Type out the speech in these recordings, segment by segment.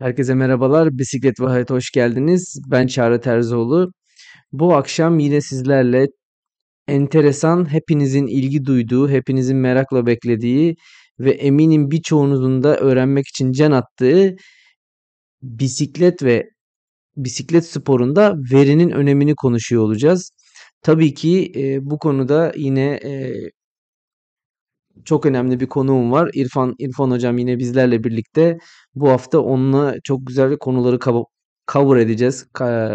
Herkese merhabalar. Bisiklet ve Hayat'a hoş geldiniz. Ben Çağrı Terzioğlu. Bu akşam yine sizlerle enteresan, hepinizin ilgi duyduğu, hepinizin merakla beklediği ve eminim birçoğunuzun da öğrenmek için can attığı bisiklet ve bisiklet sporunda verinin önemini konuşuyor olacağız. Tabii ki e, bu konuda yine e, çok önemli bir konuğum var. İrfan İrfan hocam yine bizlerle birlikte. Bu hafta onunla çok güzel konuları cover edeceğiz.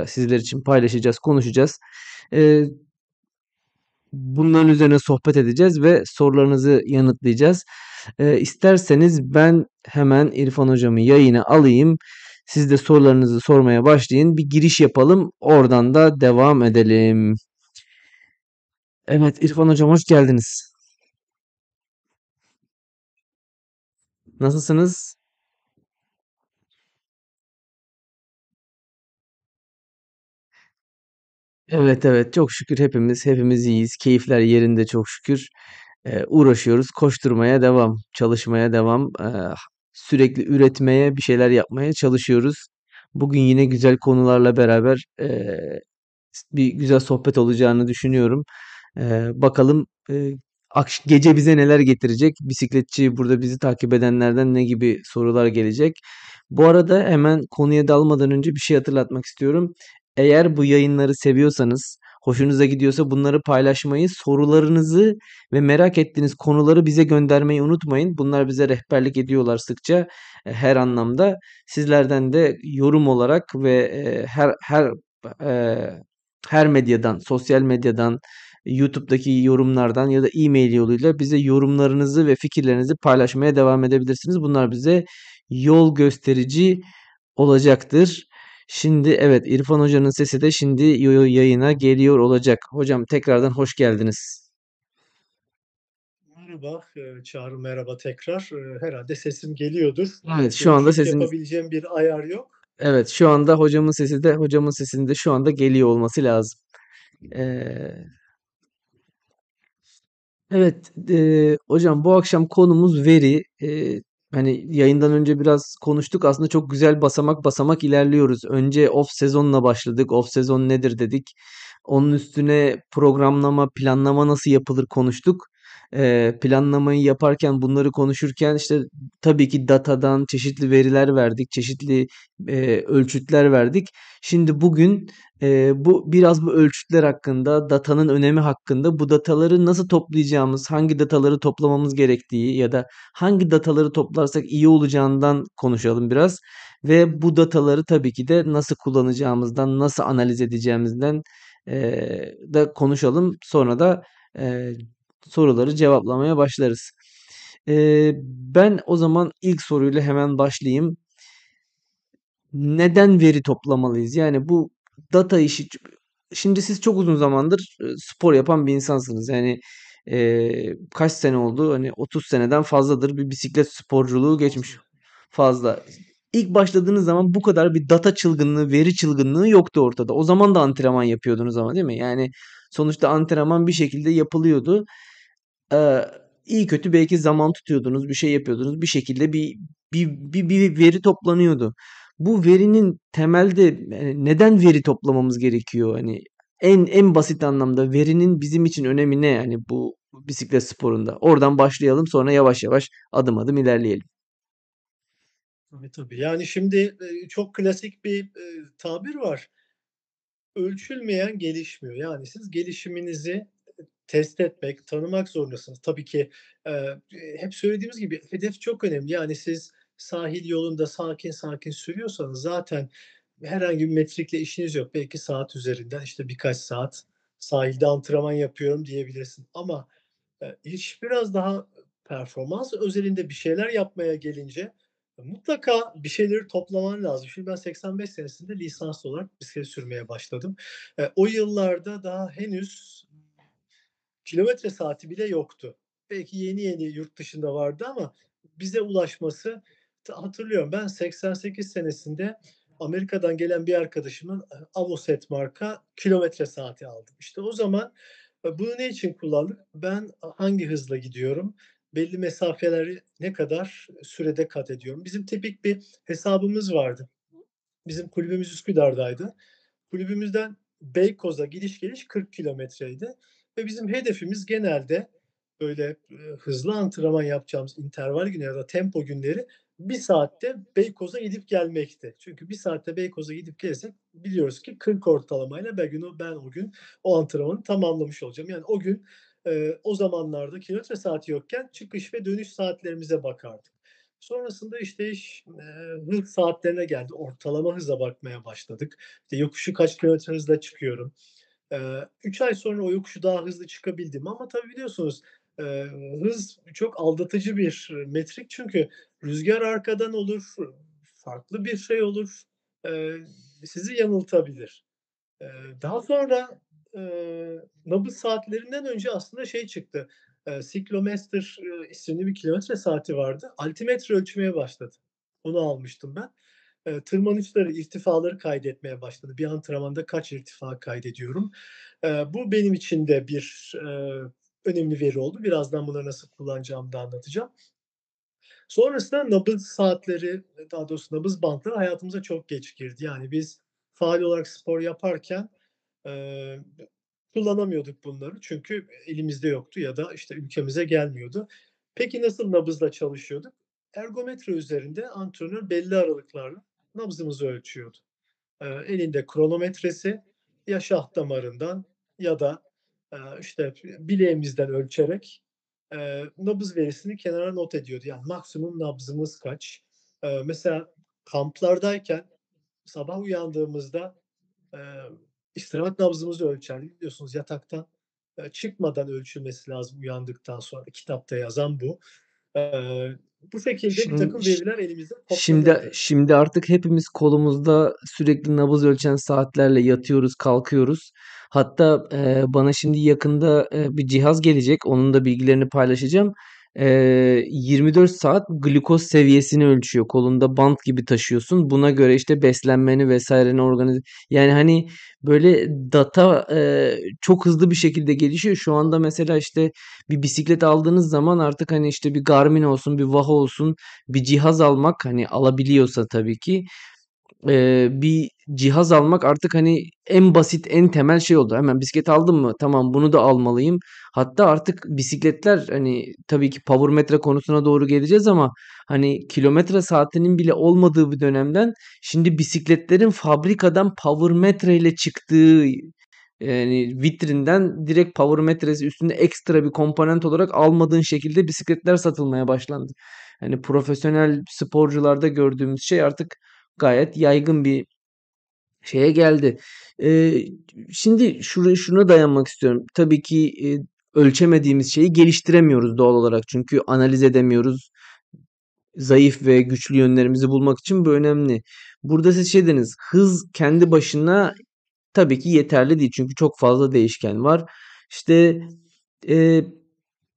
Sizler için paylaşacağız, konuşacağız. Ee, bunların üzerine sohbet edeceğiz ve sorularınızı yanıtlayacağız. Ee, isterseniz ben hemen İrfan hocamı yayına alayım. Siz de sorularınızı sormaya başlayın. Bir giriş yapalım. Oradan da devam edelim. Evet İrfan hocam hoş geldiniz. Nasılsınız? Evet evet çok şükür hepimiz hepimiz iyiyiz. Keyifler yerinde çok şükür. Ee, uğraşıyoruz. Koşturmaya devam, çalışmaya devam. Ee, sürekli üretmeye, bir şeyler yapmaya çalışıyoruz. Bugün yine güzel konularla beraber eee, bir güzel sohbet olacağını düşünüyorum. Eee, bakalım eee, gece bize neler getirecek? Bisikletçi burada bizi takip edenlerden ne gibi sorular gelecek? Bu arada hemen konuya dalmadan önce bir şey hatırlatmak istiyorum. Eğer bu yayınları seviyorsanız, hoşunuza gidiyorsa bunları paylaşmayı, sorularınızı ve merak ettiğiniz konuları bize göndermeyi unutmayın. Bunlar bize rehberlik ediyorlar sıkça e, her anlamda. Sizlerden de yorum olarak ve e, her her e, her medyadan, sosyal medyadan, YouTube'daki yorumlardan ya da e-mail yoluyla bize yorumlarınızı ve fikirlerinizi paylaşmaya devam edebilirsiniz. Bunlar bize yol gösterici olacaktır. Şimdi evet İrfan Hoca'nın sesi de şimdi yayına geliyor olacak. Hocam tekrardan hoş geldiniz. Merhaba, eee, Çağrı merhaba tekrar. Eee, herhâlde sesim geliyordur. Evet şu anda sesiniz yapabileceğim bir ayar yok. evet şu anda hocamın sesi de hocamın sesinde şu anda geliyor olması lazım. Ee, Evet, eee, hocam bu akşam konumuz veri. Eee, hani yayından önce biraz konuştuk. Aslında çok güzel basamak basamak ilerliyoruz. Önce off sezonla başladık. Off sezon nedir dedik. Onun üstüne programlama, planlama nasıl yapılır konuştuk. Eee, planlamayı yaparken bunları konuşurken işte tabii ki datadan çeşitli veriler verdik, çeşitli eee, ölçütler verdik. Şimdi bugün Eee, bu biraz bu ölçütler hakkında, datanın önemi hakkında, bu dataları nasıl toplayacağımız, hangi dataları toplamamız gerektiği ya da hangi dataları toplarsak iyi olacağından konuşalım biraz. Ve bu dataları tabii ki de nasıl kullanacağımızdan, nasıl analiz edeceğimizden eee, da konuşalım. Sonra da soruları cevaplamaya başlarız. Eee, ben o zaman ilk soruyla hemen başlayayım. Neden veri toplamalıyız? Yani bu data işi şimdi siz çok uzun zamandır e, spor yapan bir insansınız. Yani e, kaç sene oldu? Hani 30 seneden fazladır bir bisiklet sporculuğu geçmiş. Fazla. İlk başladığınız zaman bu kadar bir data çılgınlığı, veri çılgınlığı yoktu ortada. O zaman da antrenman yapıyordunuz ama değil mi? Yani sonuçta antrenman bir şekilde yapılıyordu. Ee, iyi kötü belki zaman tutuyordunuz, bir şey yapıyordunuz. Bir şekilde bir bir, bir, bir veri toplanıyordu. Bu verinin temelde e, neden veri toplamamız gerekiyor? Hani en en basit anlamda verinin bizim için önemi ne? Yani bu bisiklet sporunda. Oradan başlayalım sonra yavaş yavaş adım adım ilerleyelim. Tabii, tabii. Yani şimdi, eee, çok klasik bir, eee, tabir var. Ölçülmeyen gelişmiyor. Yani siz gelişiminizi test etmek, tanımak zorundasınız. Tabii ki, eee, hep söylediğimiz gibi hedef çok önemli. Yani siz sahil yolunda sakin sakin sürüyorsanız zaten herhangi bir metrikle işiniz yok. Belki saat üzerinden, işte, birkaç saat sahilde antrenman yapıyorum diyebilirsin ama, eee, iş biraz daha performans özelinde bir şeyler yapmaya gelince mutlaka bir şeyleri toplaman lazım. Şimdi ben 85 senesinde lisanslı olarak bisiklet sürmeye başladım. Eee, o yıllarda daha henüz kilometre saati bile yoktu. Belki yeni yeni yurt dışında vardı ama bize ulaşması hatırlıyorum. Ben 88 senesinde Amerika'dan gelen bir arkadaşımın eee, Avoset marka kilometre saati aldım. İşte o zaman, eee, bunu ne için kullandık? Ben hangi hızla gidiyorum? belli mesafeleri ne kadar sürede kat ediyorum? Bizim tipik bir hesabımız vardı. Bizim kulübümüz Üsküdar'daydı. Kulübümüzden Beykoz'a gidiş geliş 40 kilometreydi ve bizim hedefimiz genelde böyle, eee, hızlı antrenman yapacağımız interval günü ya da tempo günleri 1 saatte Beykoz'a gidip gelmekti. Çünkü 1 saatte Beykoz'a gidip gelirsek biliyoruz ki 40 ortalamayla ben gün ben o gün o antrenmanı tamamlamış olacağım. Yani o gün, eee, o zamanlarda kilometre saati yokken çıkış ve dönüş saatlerimize bakardık. Sonrasında, işte, iş, eee, hız saatlerine geldi. Ortalama hıza bakmaya başladık. İşte, yokuşu kaç kilometre hızla çıkıyorum. Eee, 3 ay sonra o yokuşu daha hızlı çıkabildim ama tabii biliyorsunuz, eee, hız çok aldatıcı bir metrik çünkü rüzgâr arkadan olur, farklı bir şey olur, eee, sizi yanıltabilir. Eee, daha sonra, eee, nabız saatlerinden önce aslında şey çıktı, eee, Cyclomester, eee, isimli bir kilometre saati vardı. Altimetre ölçmeye başladı. Onu almıştım ben. Eee, tırmanışları, irtifaları kaydetmeye başladı. Bir antrenmanda kaç irtifa kaydediyorum? Eee, bu benim için de bir, eee, önemli veri oldu. Birazdan bunları nasıl kullanacağımı da anlatacağım. Sonrasında nabız saatleri, daha doğrusu nabız bantları hayatımıza çok geç girdi. Yani biz faal olarak spor yaparken, eee, kullanamıyorduk bunları çünkü elimizde yoktu ya da, işte, ülkemize gelmiyordu. Peki nasıl nabızla çalışıyorduk? Ergometre üzerinde antrenör belli aralıklarla nabzımızı ölçüyordu. Eee, elinde kronometresi ya şah damarından ya da, eee, işte, bileğimizden ölçerek, eee, nabız verisini kenara not ediyordu. Yani maksimum nabzımız kaç? Eee, mesela kamplardayken sabah uyandığımızda, eee, istirahat nabzımızı ölçerdik. Biliyorsunuz yataktan, eee, çıkmadan ölçülmesi lazım uyandıktan sonra. Kitapta yazan bu. Eee, bu şekilde Şim birtakım ş veriler elimizde şimdi şimdi artık hepimiz kolumuzda sürekli nabız ölçen saatlerle yatıyoruz, kalkıyoruz. Hatta, eee, bana şimdi yakında, eee, bir cihaz gelecek. Onun da bilgilerini paylaşacağım. Eee, 24 saat glikoz seviyesini ölçüyor. Kolunda bant gibi taşıyorsun. Buna göre, işte, beslenmeni vs.'ni organize Yani, hani, böyle data, eee, çok hızlı bir şekilde gelişiyor. Şu anda mesela, işte, bir bisiklet aldığınız zaman artık, hani, işte, bir Garmin olsun, bir Wahoo olsun, bir cihaz almak, hani, alabiliyorsa tabii ki, eee, bir cihaz almak artık, hani, en basit, en temel şey oldu. Hemen bisiklet aldım mı, tamam bunu da almalıyım. Hatta artık bisikletler, hani, tabii ki power metre konusuna doğru geleceğiz ama, hani, kilometre saatinin bile olmadığı bir dönemden şimdi bisikletlerin fabrikadan power metreyle çıktığı, yani, vitrinden direkt power metresi üstünde ekstra bir komponent olarak almadığın şekilde bisikletler satılmaya başlandı. Hani, profesyonel sporcularda gördüğümüz şey artık gayet yaygın bir şeye geldi. Eee, şimdi şuraya şuna dayanmak istiyorum. Tabii ki, eee, ölçemediğimiz şeyi geliştiremiyoruz doğal olarak. Çünkü analiz edemiyoruz. Zayıf ve güçlü yönlerimizi bulmak için bu önemli. Burada siz şey dediniz, hız kendi başına tabii ki yeterli değil. Çünkü çok fazla değişken var. İşte, eee,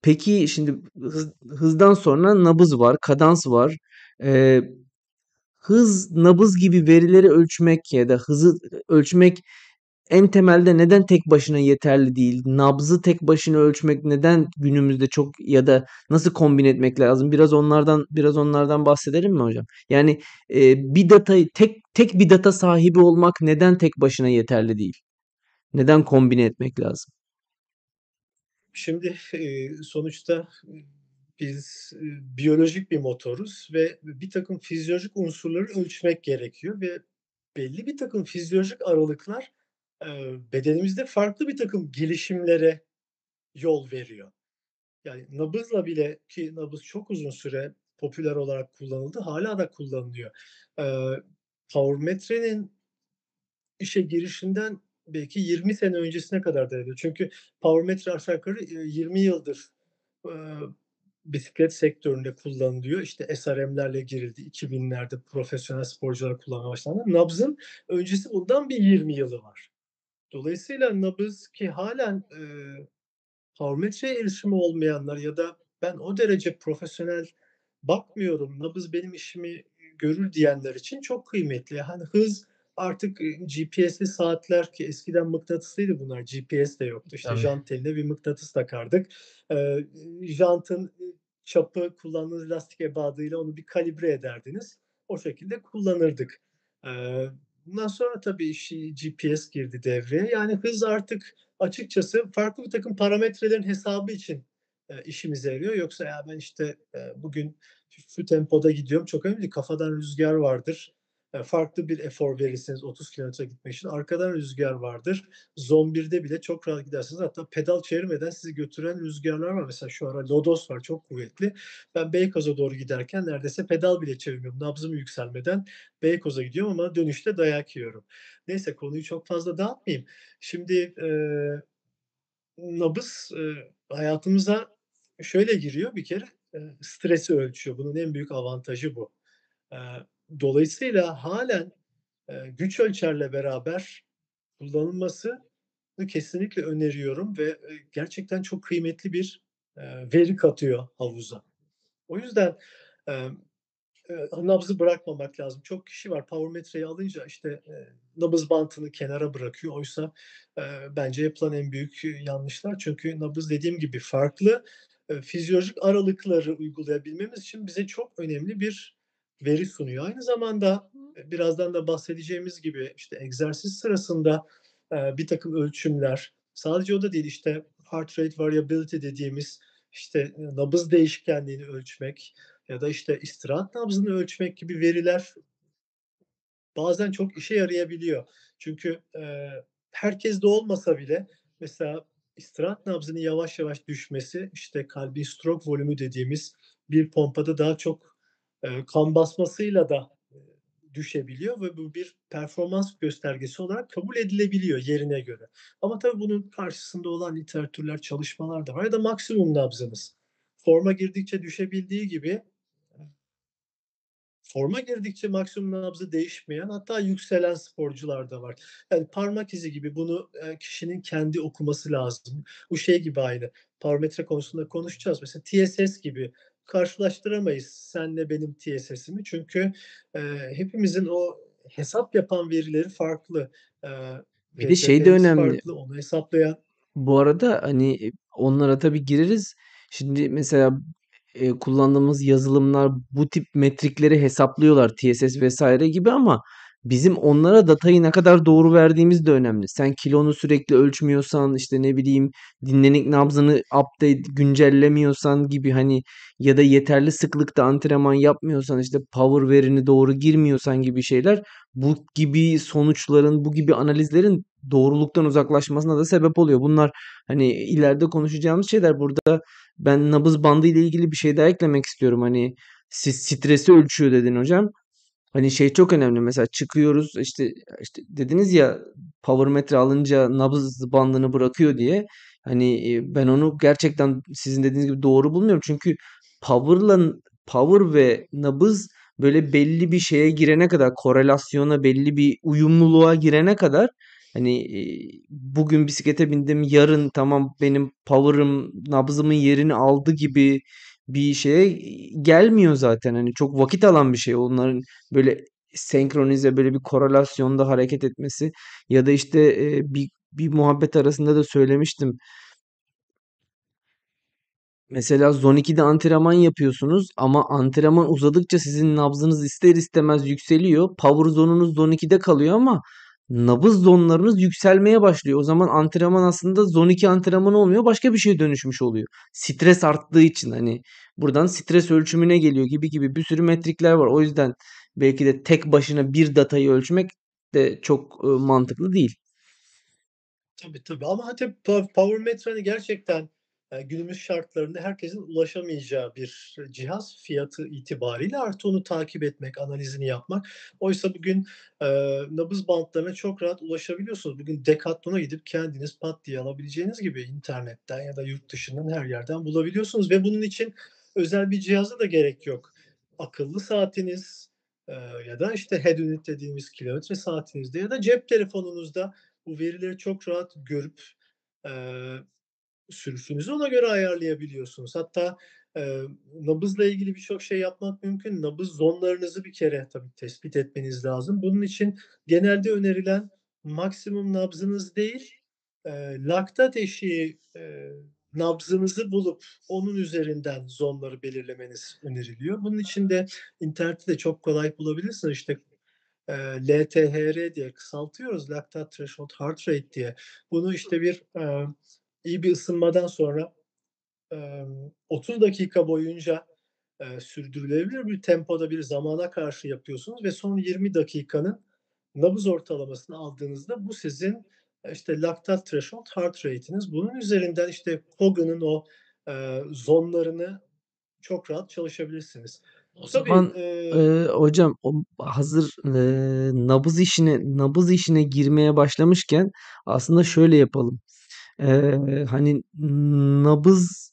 peki şimdi hız hızdan sonra nabız var, kadans var. Eee, hız, nabız gibi verileri ölçmek ya da hızı ölçmek en temelde neden tek başına yeterli değil? Nabzı tek başına ölçmek neden günümüzde çok ya da nasıl kombine etmek lazım? Biraz onlardan biraz onlardan bahsedelim mi hocam? Yani, eee, bir datayı tek tek bir data sahibi olmak neden tek başına yeterli değil? Neden kombine etmek lazım? Şimdi, eee, sonuçta, biz, eee, biyolojik bir motoruz ve birtakım fizyolojik unsurları ölçmek gerekiyor ve belli birtakım fizyolojik aralıklar, eee, bedenimizde farklı birtakım gelişimlere yol veriyor. Yani nabızla bile ki nabız çok uzun süre popüler olarak kullanıldı, hâlâ da kullanılıyor. Eee, power metrenin işe girişinden belki 20 sene öncesine kadar dayanıyor. Çünkü power metre aşağı yukarı, eee, 20 yıldır, ııı, bisiklet sektöründe kullanılıyor. İşte SRM'lerle girildi. 2000'lerde profesyonel sporcular kullanmaya başlandı. Nabzın öncesi bundan bir 20 yılı var. Dolayısıyla nabız ki hâlen, eee, power metreye erişimi olmayanlar ya da ben o derece profesyonel bakmıyorum, nabız benim işimi görür diyenler için çok kıymetli. Hani, hız artık, eee, GPS'li saatler ki eskiden mıknatıslıydı bunlar, GPS de yoktu. İşte Tabii. jant teline bir mıknatıs takardık. Eee, jantın, çapı, kullandığınız lastik ebadıyla onu bir kalibre ederdiniz. O şekilde kullanırdık. Eee, bundan sonra tabii işi GPS girdi devreye. Yani hız artık açıkçası farklı birtakım parametrelerin hesabı için, eee, işimize yarıyor. Yoksa ya ben işte, eee, bugün şu şu tempoda gidiyorum çok önemli değil. Kafadan rüzgar vardır. Eee, farklı bir efor verirsiniz 30 kilometre gitmek için. Arkadan rüzgar vardır. Zon 1'de bile çok rahat gidersiniz. Hatta pedal çevirmeden sizi götüren rüzgarlar var. Mesela şu ara lodos var, çok kuvvetli. Ben Beykoz'a doğru giderken neredeyse pedal bile çevirmiyorum. Nabzım yükselmeden Beykoz'a gidiyorum ama dönüşte dayak yiyorum. Neyse konuyu çok fazla dağıtmayayım. Şimdi, eee, nabız, eee, hayatımıza şöyle giriyor bir kere, eee, stresi ölçüyor. Bunun en büyük avantajı bu. Eee, dolayısıyla hâlen, eee, güç ölçerle beraber kullanılmasını kesinlikle öneriyorum ve, eee, gerçekten çok kıymetli bir, eee, veri katıyor havuza. O yüzden, emm, eee, nabzı bırakmamak lazım. Çok kişi var power metre'yi alınca, işte, eee, nabız bantını kenara bırakıyor. Oysa, eee, bence yapılan en büyük yanlışlar. Çünkü nabız dediğim gibi farklı, eee, fizyolojik aralıkları uygulayabilmemiz için bize çok önemli bir veri sunuyor. Aynı zamanda, eee, birazdan da bahsedeceğimiz gibi, işte, egzersiz sırasında, eee, birtakım ölçümler, sadece o da değil, işte, heart rate variability dediğimiz, işte, eee, nabız değişkenliğini ölçmek ya da, işte, istirahat nabzını ölçmek gibi veriler bazen çok işe yarayabiliyor. Çünkü, eee, herkeste olmasa bile mesela istirahat nabzının yavaş yavaş düşmesi, işte, kalbin stroke volümü dediğimiz bir pompada daha çok, eee, kan basmasıyla da, eee, düşebiliyor ve bu bir performans göstergesi olarak kabul edilebiliyor yerine göre. Ama tabii bunun karşısında olan literatürler, çalışmalar da var ya da maksimum nabzınız. Forma girdikçe düşebildiği gibi forma girdikçe maksimum nabzı değişmeyen hatta yükselen sporcular da var. Yani parmak izi gibi bunu, eee, kişinin kendi okuması lazım. Bu şey gibi aynı, parametre konusunda konuşacağız. Mesela TSS gibi karşılaştıramayız senle benim TSS'imi. Çünkü, eee, hepimizin o hesap yapan verileri farklı. Eee, Bir de şey de VO2'miz önemli. farklı, onu hesaplayan Bu arada, hani, onlara tabii gireriz. Şimdi mesela, eee, kullandığımız yazılımlar bu tip metrikleri hesaplıyorlar TSS vs. gibi ama bizim onlara datayı ne kadar doğru verdiğimiz de önemli. Sen kilonu sürekli ölçmüyorsan, işte, ne bileyim, dinlenik nabzını update güncellemiyorsan gibi, hani, ya da yeterli sıklıkta antrenman yapmıyorsan, işte, power verini doğru girmiyorsan gibi şeyler bu gibi sonuçların, bu gibi analizlerin doğruluktan uzaklaşmasına da sebep oluyor. Bunlar, hani, ileride konuşacağımız şeyler. Burada ben nabız bandı ile ilgili bir şey daha eklemek istiyorum. Hani, siz stresi ölçüyor dedin hocam. Hani, şey çok önemli mesela çıkıyoruz, işte işte, dediniz ya power metre alınca nabız bandını bırakıyor diye. Hani, eee, ben onu gerçekten sizin dediğiniz gibi doğru bulmuyorum. Çünkü power'la power ve nabız böyle belli bir şeye girene kadar, korelasyona, belli bir uyumluluğa girene kadar, hani, eee, bugün bisiklete bindim, yarın tamam benim power'ım nabzımın yerini aldı gibi bir şeye, gelmiyor zaten. Hani, çok vakit alan bir şey onların böyle senkronize, böyle bir korelasyonda hareket etmesi ya da, işte, eee, bir bir muhabbet arasında da söylemiştim. Mesela zon 2'de antrenman yapıyorsunuz ama antrenman uzadıkça sizin nabzınız ister istemez yükseliyor. Power zonunuz zon 2'de kalıyor ama nabız zonlarınız yükselmeye başlıyor. O zaman antrenman aslında zon 2 antrenmanı olmuyor, başka bir şeye dönüşmüş oluyor. Stres arttığı için, hani, buradan stres ölçümüne geliyor gibi gibi bir sürü metrikler var. O yüzden belki de tek başına bir datayı ölçmek de çok, mantıklı değil. Tabii, tabii ama tabii power metre, hani, gerçekten, günümüz şartlarında herkesin ulaşamayacağı bir cihaz fiyatı itibariyle. Artı onu takip etmek, analizini yapmak. Oysa bugün, eee, nabız bantlarına çok rahat ulaşabiliyorsunuz. Bugün Decathlon'a gidip kendiniz pat diye alabileceğiniz gibi internetten ya da yurt dışından her yerden bulabiliyorsunuz ve bunun için özel bir cihaza da gerek yok. Akıllı saatiniz, eee, ya da, işte, head unit dediğimiz kilometre saatinizde ya da cep telefonunuzda bu verileri çok rahat görüp, eee, sürüşünüzü ona göre ayarlayabiliyorsunuz. Hatta, eee, nabızla ilgili birçok şey yapmak mümkün. Nabız zonlarınızı bir kere tabii tespit etmeniz lazım. Bunun için genelde önerilen maksimum nabzınız değil, eee, laktat eşiği, eee, nabzınızı bulup onun üzerinden zonları belirlemeniz öneriliyor. Bunun için de internette de çok kolay bulabilirsiniz. İşte, eee, LTHR diye kısaltıyoruz, Lactate Threshold Heart Rate diye. Bunu, işte, bir, eee, iyi bir ısınmadan sonra, emm, 30 dakika boyunca, eee, sürdürülebilir bir tempoda bir zamana karşı yapıyorsunuz ve son 20 dakikanın nabız ortalamasını aldığınızda bu sizin, işte, Lactate Threshold Heart Rate'iniz. Bunun üzerinden, işte, Cogan'ın o, eee, zonlarını çok rahat çalışabilirsiniz. O Tabii, zaman, eee eee, hocam o hazır, eee, nabız işine nabız işine girmeye başlamışken aslında şöyle yapalım. Eee, hani, nabız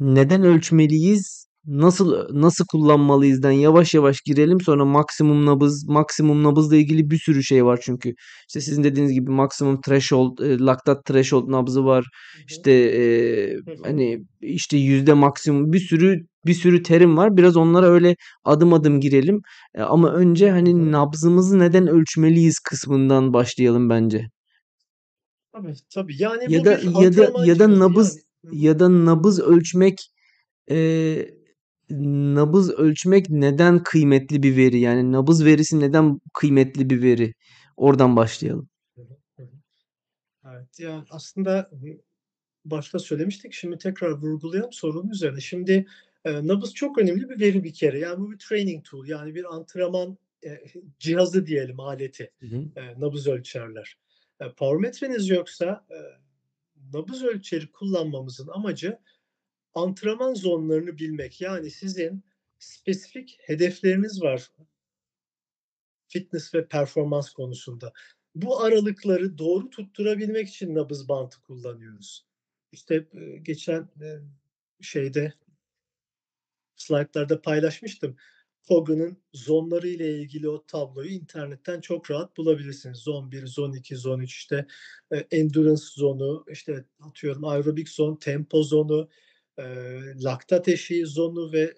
neden ölçmeliyiz, nasıl nasıl kullanmalıyızdan yavaş yavaş girelim. Sonra maksimum nabız, maksimum nabızla ilgili bir sürü şey var çünkü. İşte sizin dediğiniz gibi maksimum threshold, eee, laktat threshold nabzı var. İşte, hı. hani, işte, yüzde maksimum bir sürü bir sürü terim var. Biraz onlara öyle adım adım girelim. Eee, ama önce, hani, nabzımızı neden ölçmeliyiz kısmından başlayalım bence. Tabii, tabii. Yani Ya bu da bir ya da antrenman ya da cihazı. nabız Yani Hı hı. ya da nabız ölçmek, eee, nabız ölçmek neden kıymetli bir veri? Yani nabız verisi neden kıymetli bir veri? Oradan başlayalım. Hı hı. Hı hı. Evet, ya, aslında, hı, başta söylemiştik, şimdi tekrar vurgulayalım sorunun üzerine. Şimdi, eee, nabız çok önemli bir veri bir kere. Yani bu bir training tool yani bir antrenman, eee, cihazı diyelim, aleti, Hı hı. eee, nabız ölçerler. Eee, powermetreniz yoksa, eee, nabız ölçeri kullanmamızın amacı antrenman zonlarını bilmek. Yani sizin spesifik hedefleriniz var fitness ve performans konusunda. Bu aralıkları doğru tutturabilmek için nabız bantı kullanıyoruz. İşte, eee, geçen, eee, şeyde slaytlarda paylaşmıştım. Cogan'ın zonları ile ilgili o tabloyu internetten çok rahat bulabilirsiniz. Zon 1, zon 2, zon 3, işte, eee, endurance zonu, işte, atıyorum aerobik zon, tempo zonu, eee, laktat eşiği zonu ve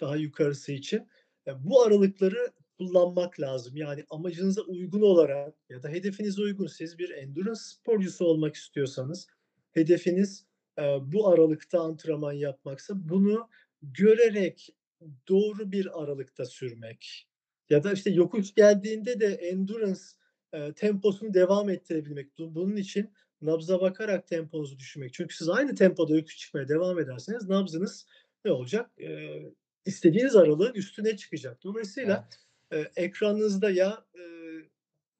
daha yukarısı için. Ya, bu aralıkları kullanmak lazım. Yani amacınıza uygun olarak ya da hedefinize uygun, siz bir endurance sporcusu olmak istiyorsanız, hedefiniz, eee, bu aralıkta antrenman yapmaksa bunu görerek doğru bir aralıkta sürmek ya da, işte, yokuş geldiğinde de endurance, eee, temposunu devam ettirebilmek. Bunun için nabza bakarak temponuzu düşürmek. Çünkü siz aynı tempoda yokuş çıkmaya devam ederseniz nabzınız ne olacak? Eee, istediğiniz aralığın üstüne çıkacak. Dolayısıyla, Evet. eee, ekranınızda ya, eee,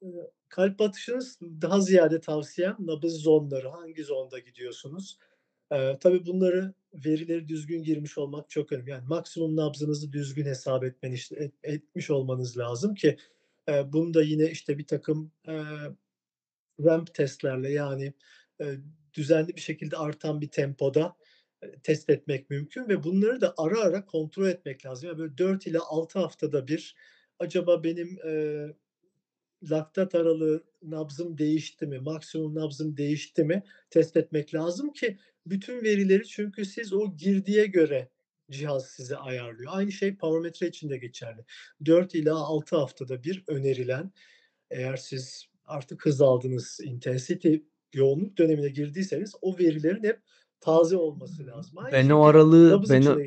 ııı, kalp atışınız daha ziyade tavsiyem nabız zonları, hangi zonda gidiyorsunuz? Eee, tabii bunları, verileri düzgün girmiş olmak çok önemli. Yani maksimum nabzınızı düzgün hesap etmeniş et etmiş olmanız lazım ki, eee, bunu da yine, işte, birtakım, eee, ramp testlerle yani, eee, düzenli bir şekilde artan bir tempoda, eee, test etmek mümkün ve bunları da ara ara kontrol etmek lazım. Yani, böyle 4 ile 6 haftada bir acaba benim, eee, laktat aralığı nabzım değişti mi, maksimum nabzım değişti mi test etmek lazım ki bütün verileri çünkü siz o girdiye göre cihaz size ayarlıyor. Aynı şey powermetre için de geçerli. 4 ila 6 haftada bir önerilen, eğer siz artık hız aldınız, intensity, yoğunluk dönemine girdiyseniz o verilerin hep taze olması lazım. Aynı Ben o aralığı ben o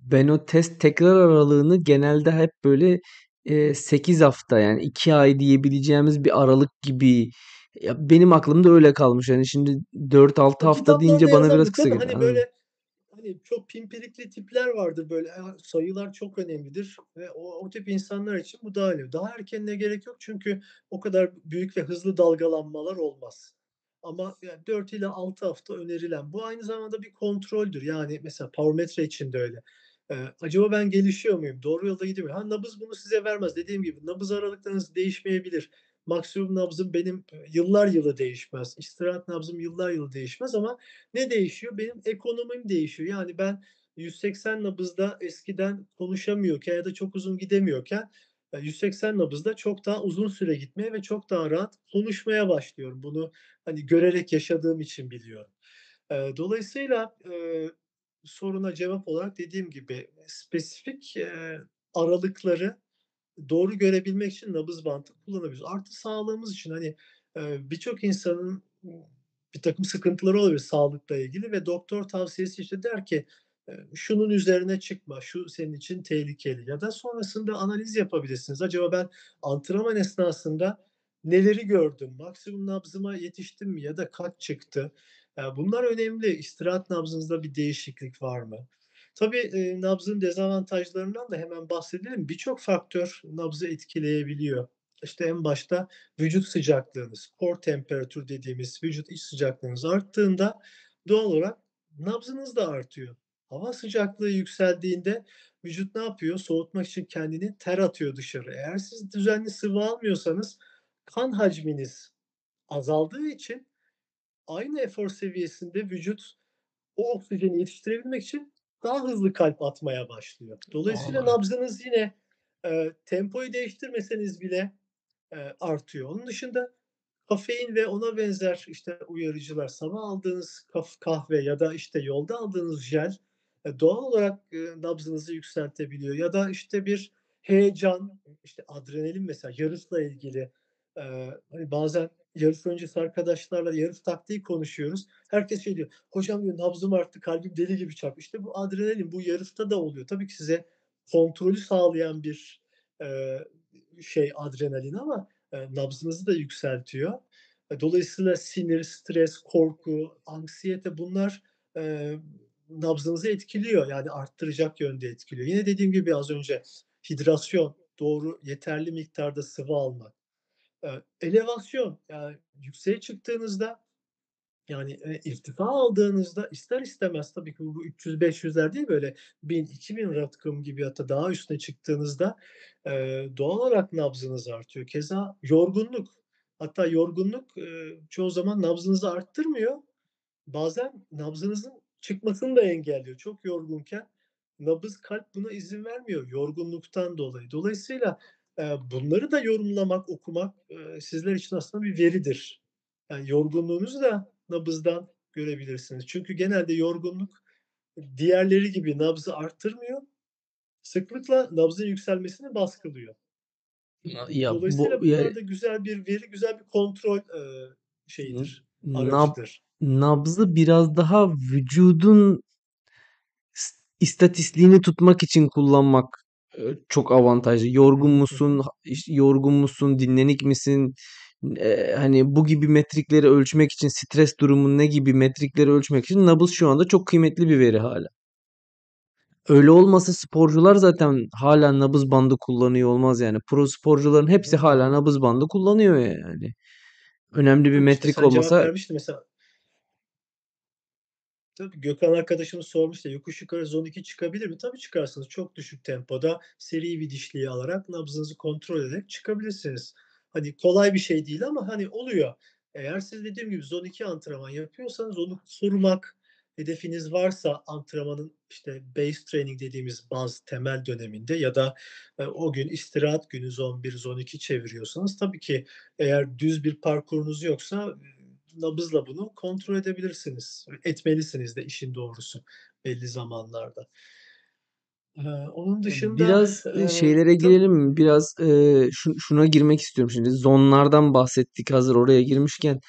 ben o test tekrar aralığını genelde hep böyle, eee, 8 hafta yani 2 ay diyebileceğimiz bir aralık gibi ya benim aklımda öyle kalmış. Yani şimdi 4-6 Ya, hafta kitaplarda deyince bana biraz bu kısa geliyor. hani, böyle, hani, çok pimpirikli tipler vardır böyle, sayılar çok önemlidir ve o o tip insanlar için bu daha iyi. Daha erkenine gerek yok çünkü o kadar büyük ve hızlı dalgalanmalar olmaz. Ama yani 4 ile 6 hafta önerilen. Bu aynı zamanda bir kontroldür. Yani mesela powermetre için de öyle. Eee, acaba ben gelişiyor muyum? Doğru yolda gidiyor muyum? Ha, nabız bunu size vermez. Dediğim gibi nabız aralıklarınız değişmeyebilir. Maksimum nabzım benim, yıllar yılı değişmez. İstirahat nabzım yıllar yılı değişmez ama ne değişiyor? Benim ekonomim değişiyor. Yani ben 180 nabızda eskiden konuşamıyorken ya da çok uzun gidemiyorken, eee, 180 nabızda çok daha uzun süre gitmeye ve çok daha rahat konuşmaya başlıyorum. Bunu, hani, görerek yaşadığım için biliyorum. Dolayısıyla, soruna cevap olarak dediğim gibi spesifik, eee, aralıkları doğru görebilmek için nabız bantı kullanabiliyoruz. Artı sağlığımız için, hani, eee, birçok insanın birtakım sıkıntıları olabilir sağlıkla ilgili ve doktor tavsiyesi, işte, der ki, "Şunun üzerine çıkma, şu senin için tehlikeli." ya da sonrasında analiz yapabilirsiniz. Acaba ben antrenman esnasında neleri gördüm, maksimum nabzıma yetiştim mi ya da kaç çıktı? Bunlar önemli. İstirahat nabzınızda bir değişiklik var mı? Tabii, nabzın dezavantajlarından da hemen bahsedelim. Birçok faktör nabzı etkileyebiliyor. İşte, en başta vücut sıcaklığınız, core temperature dediğimiz vücut iç sıcaklığınız arttığında doğal olarak nabzınız da artıyor. Hava sıcaklığı yükseldiğinde vücut ne yapıyor? Soğutmak için kendini ter atıyor dışarı. Eğer siz düzenli sıvı almıyorsanız kan hacminiz azaldığı için aynı efor seviyesinde vücut o oksijeni yetiştirebilmek için daha hızlı kalp atmaya başlıyor. Dolayısıyla A! nabzınız yine, eee, tempoyu değiştirmeseniz bile, eee, artıyor. Onun dışında kafein ve ona benzer, işte, uyarıcılar, sabah aldığınız kahve ya da, işte, yolda aldığınız jel, eee, doğal olarak, eee, nabzınızı yükseltebiliyor ya da, işte, bir heyecan, işte, adrenalin mesela yarışla ilgili, eee, hani, bazen yarış öncesi arkadaşlarla yarış taktiği konuşuyoruz. Herkes şey diyor, "Hocam," diyor, "nabzım arttı, kalbim deli gibi çarpıyor." İşte, bu adrenalin, bu yarışta da oluyor. Tabii ki size kontrolü sağlayan bir, eee, şey adrenalin ama, eee, nabzınızı da yükseltiyor. E, dolayısıyla sinir, stres, korku, anksiyete bunlar, eee, nabzınızı etkiliyor, yani arttıracak yönde etkiliyor. Yine dediğim gibi az önce hidrasyon, doğru yeterli miktarda sıvı almak, elevasyon, yani yükseğe çıktığınızda, yani, eee, irtifa aldığınızda ister istemez tabii ki bu bu 300-500'ler değil, böyle 1000-2000 rakım gibi hatta daha üstüne çıktığınızda, eee, doğal olarak nabzınız artıyor. Keza yorgunluk, hatta yorgunluk, eee, çoğu zaman nabzınızı arttırmıyor. Bazen nabzınızın çıkmasını da engelliyor. Çok yorgunken nabız, kalp buna izin vermiyor yorgunluktan dolayı. Dolayısıyla, bunları da yorumlamak, okumak, sizler için aslında bir veridir. Yani yorgunluğunuzu da nabızdan görebilirsiniz. Çünkü genelde yorgunluk diğerleri gibi nabzı arttırmıyor, sıklıkla nabzın yükselmesini baskılıyor. Ya bu Dolayısıyla ya bunlar da güzel bir veri, güzel bir kontrol, N şeyidir, nab nabzı biraz daha vücudun s istatistiğini tutmak için kullanmak, çok avantajlı. Yorgun musun, yorgun musun, dinlenik misin? Eee, hani, bu gibi metrikleri ölçmek için, stres durumun ne gibi metrikleri ölçmek için nabız şu anda çok kıymetli bir veri hâlâ. Öyle olmasa sporcular zaten hâlâ nabız bandı kullanıyor olmaz yani. Pro sporcuların hepsi hı. nabız bandı kullanıyor yani. Önemli bir işte, metrik cevap olmasa mesela Tabii, Gökhan arkadaşımız sormuştu, "Yokuş yukarı zon 2 çıkabilir mi?" Tabii çıkarsınız. Çok düşük tempoda seri bir dişliyi alarak nabzınızı kontrol ederek çıkabilirsiniz. Hani, kolay bir şey değil ama, hani, oluyor. Eğer siz dediğim gibi zon 2 antrenman yapıyorsanız onu korumak, hedefiniz varsa antrenmanın, işte, base training dediğimiz baz, temel döneminde ya da, eee, o gün istirahat günü zon 1, zon 2 çeviriyorsanız tabii ki eğer düz bir parkurunuz yoksa, nabızla bunu kontrol edebilirsiniz. Etmelisiniz de işin doğrusu belli zamanlarda. Eee, onun dışında, biraz, eee, eee, şeylere girelim mi? Biraz, şu şuna girmek istiyorum şimdi. Zonlardan bahsettik hazır oraya girmişken.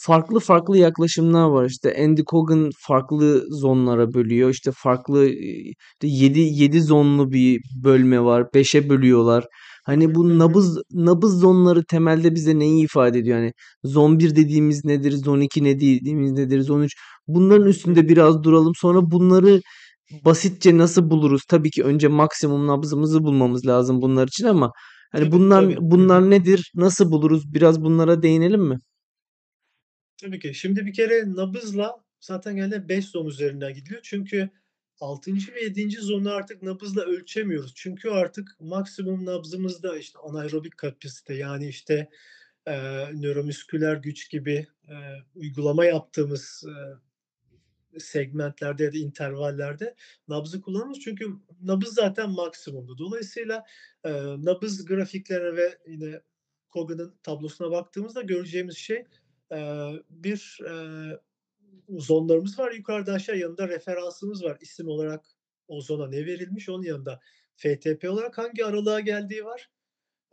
Farklı farklı yaklaşımlar var. İşte, Andy Coggan farklı zonlara bölüyor. İşte, farklı, eee, işte, 7 7 zonlu bir bölme var. 5'e bölüyorlar. Hani, bu nabız nabız zonları temelde bize neyi ifade ediyor? Hani, zon 1 dediğimiz nedir? Zon 2 ne dediğimiz nedir? Zon 3 Hı bunların üstünde biraz duralım. Sonra bunları basitçe nasıl buluruz? Tabii ki önce maksimum nabzımızı bulmamız lazım bunlar için ama, hani, bunlar bunlar nedir? Nasıl buluruz? Biraz bunlara değinelim mi? Tabii ki. Şimdi bir kere nabızla zaten genelde 5 zon üzerinden gidiliyor. Çünkü 6'ncı ve 7'nci zonu artık nabızla ölçemiyoruz. Çünkü artık maksimum nabzımızda, işte, anaerobik kapasite, yani, işte, eee, nöromüsküler güç gibi, eee, uygulama yaptığımız, eee, segmentlerde ya da intervallerde nabzı kullanıyoruz. Çünkü nabız zaten maksimumdu. Dolayısıyla, eee, nabız grafiklerine ve yine Coggan'ın tablosuna baktığımızda göreceğimiz şey, eee, bir, eee, zonlarımız var yukarıdan aşağı, yanında referansımız var. İsim olarak o zona ne verilmiş, onun yanında FTP olarak hangi aralığa geldiği var.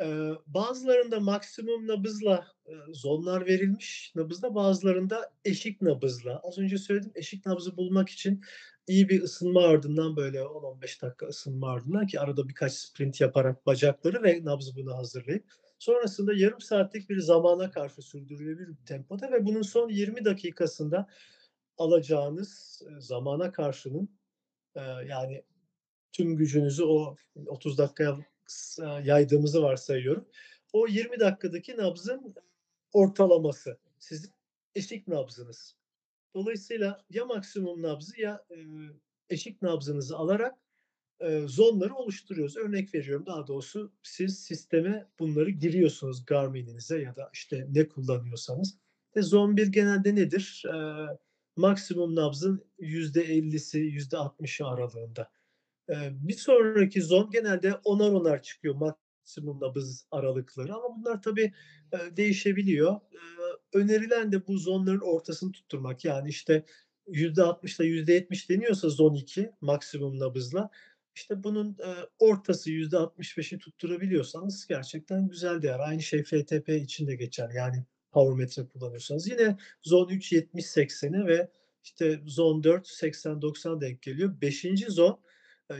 Eee, bazılarında maksimum nabızla, eee, zonlar verilmiş nabızda, bazılarında eşik nabızla. Az önce söyledim, eşik nabzı bulmak için iyi bir ısınma ardından, böyle 10-15 dakika ısınma ardından ki arada birkaç sprint yaparak bacakları ve nabzını hazırlayıp sonrasında yarım saatlik bir zamana karşı sürdürülebilir bir tempoda ve bunun son 20 dakikasında alacağınız, eee, zamana karşının, eee, yani tüm gücünüzü o 30 dakikaya s yaydığımızı varsayıyorum. O 20 dakikadaki nabzın ortalaması sizin eşik nabzınız. Dolayısıyla ya maksimum nabzı ya, eşik nabzınızı alarak, eee, zonları oluşturuyoruz. Örnek veriyorum, daha doğrusu siz sisteme bunları giriyorsunuz Garmin'inize ya da, işte, ne kullanıyorsanız ve zon 1 genelde nedir? Eee, maksimum nabzın %50'si %60'ı aralığında. Eee, bir sonraki zon genelde 10'ar 10'ar çıkıyor maksimum nabız aralıkları ama bunlar tabii, eee, değişebiliyor. Eee, önerilen de bu zonların ortasını tutturmak. Yani, işte, %60'la %70 deniyorsa zon 2 maksimum nabızla, işte, bunun, eee, ortası %65'i tutturabiliyorsanız gerçekten güzel değer. Aynı şey FTP için de geçerli. Yani power metre kullanıyorsanız. Yine zon 3 70-80'e ve, işte, zon 4 80-90 denk geliyor. 5'inci zon,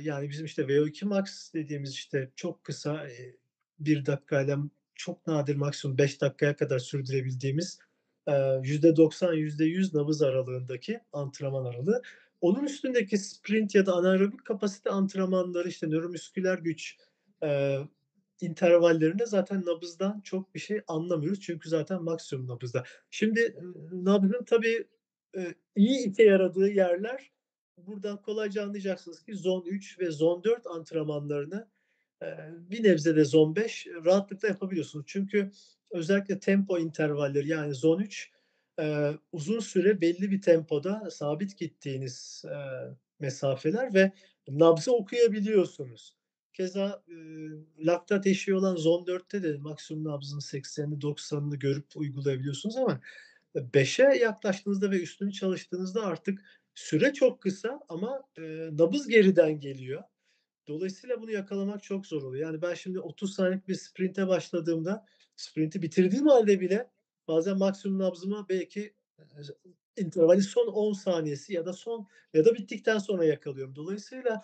yani bizim, işte, VO2 max dediğimiz, işte, çok kısa, 1 dakikayla çok nadir maksimum 5 dakikaya kadar sürdürebildiğimiz, eee, %90 %100 nabız aralığındaki antrenman aralığı. Onun üstündeki sprint ya da anaerobik kapasite antrenmanları, işte, nöromüsküler güç, eee, intervallerinde zaten nabızdan çok bir şey anlamıyoruz. Çünkü zaten maksimum nabızda. Şimdi, ııı, nabzın tabii, eee, iyi işe yaradığı yerler buradan kolayca anlayacaksınız ki zon 3 ve zon 4 antrenmanlarını, eee, bir nebze de zon 5 rahatlıkla yapabiliyorsunuz. Çünkü özellikle tempo intervalleri yani zon 3, eee, uzun süre belli bir tempoda sabit gittiğiniz, eee, mesafeler ve nabzı okuyabiliyorsunuz. Keza, ııı, laktat eşiği olan zon 4'te de maksimum nabzın 80'ini 90'ını görüp uygulayabiliyorsunuz ama, eee, 5'e yaklaştığınızda ve üstünü çalıştığınızda artık süre çok kısa ama, eee, nabız geriden geliyor. Dolayısıyla bunu yakalamak çok zor oluyor. Yani ben şimdi 30 saniyelik bir sprinte başladığımda sprinti bitirdiğim hâlde bile bazen maksimum nabzımı belki, eee, intervalin son 10 saniyesi ya da son ya da bittikten sonra yakalıyorum. Dolayısıyla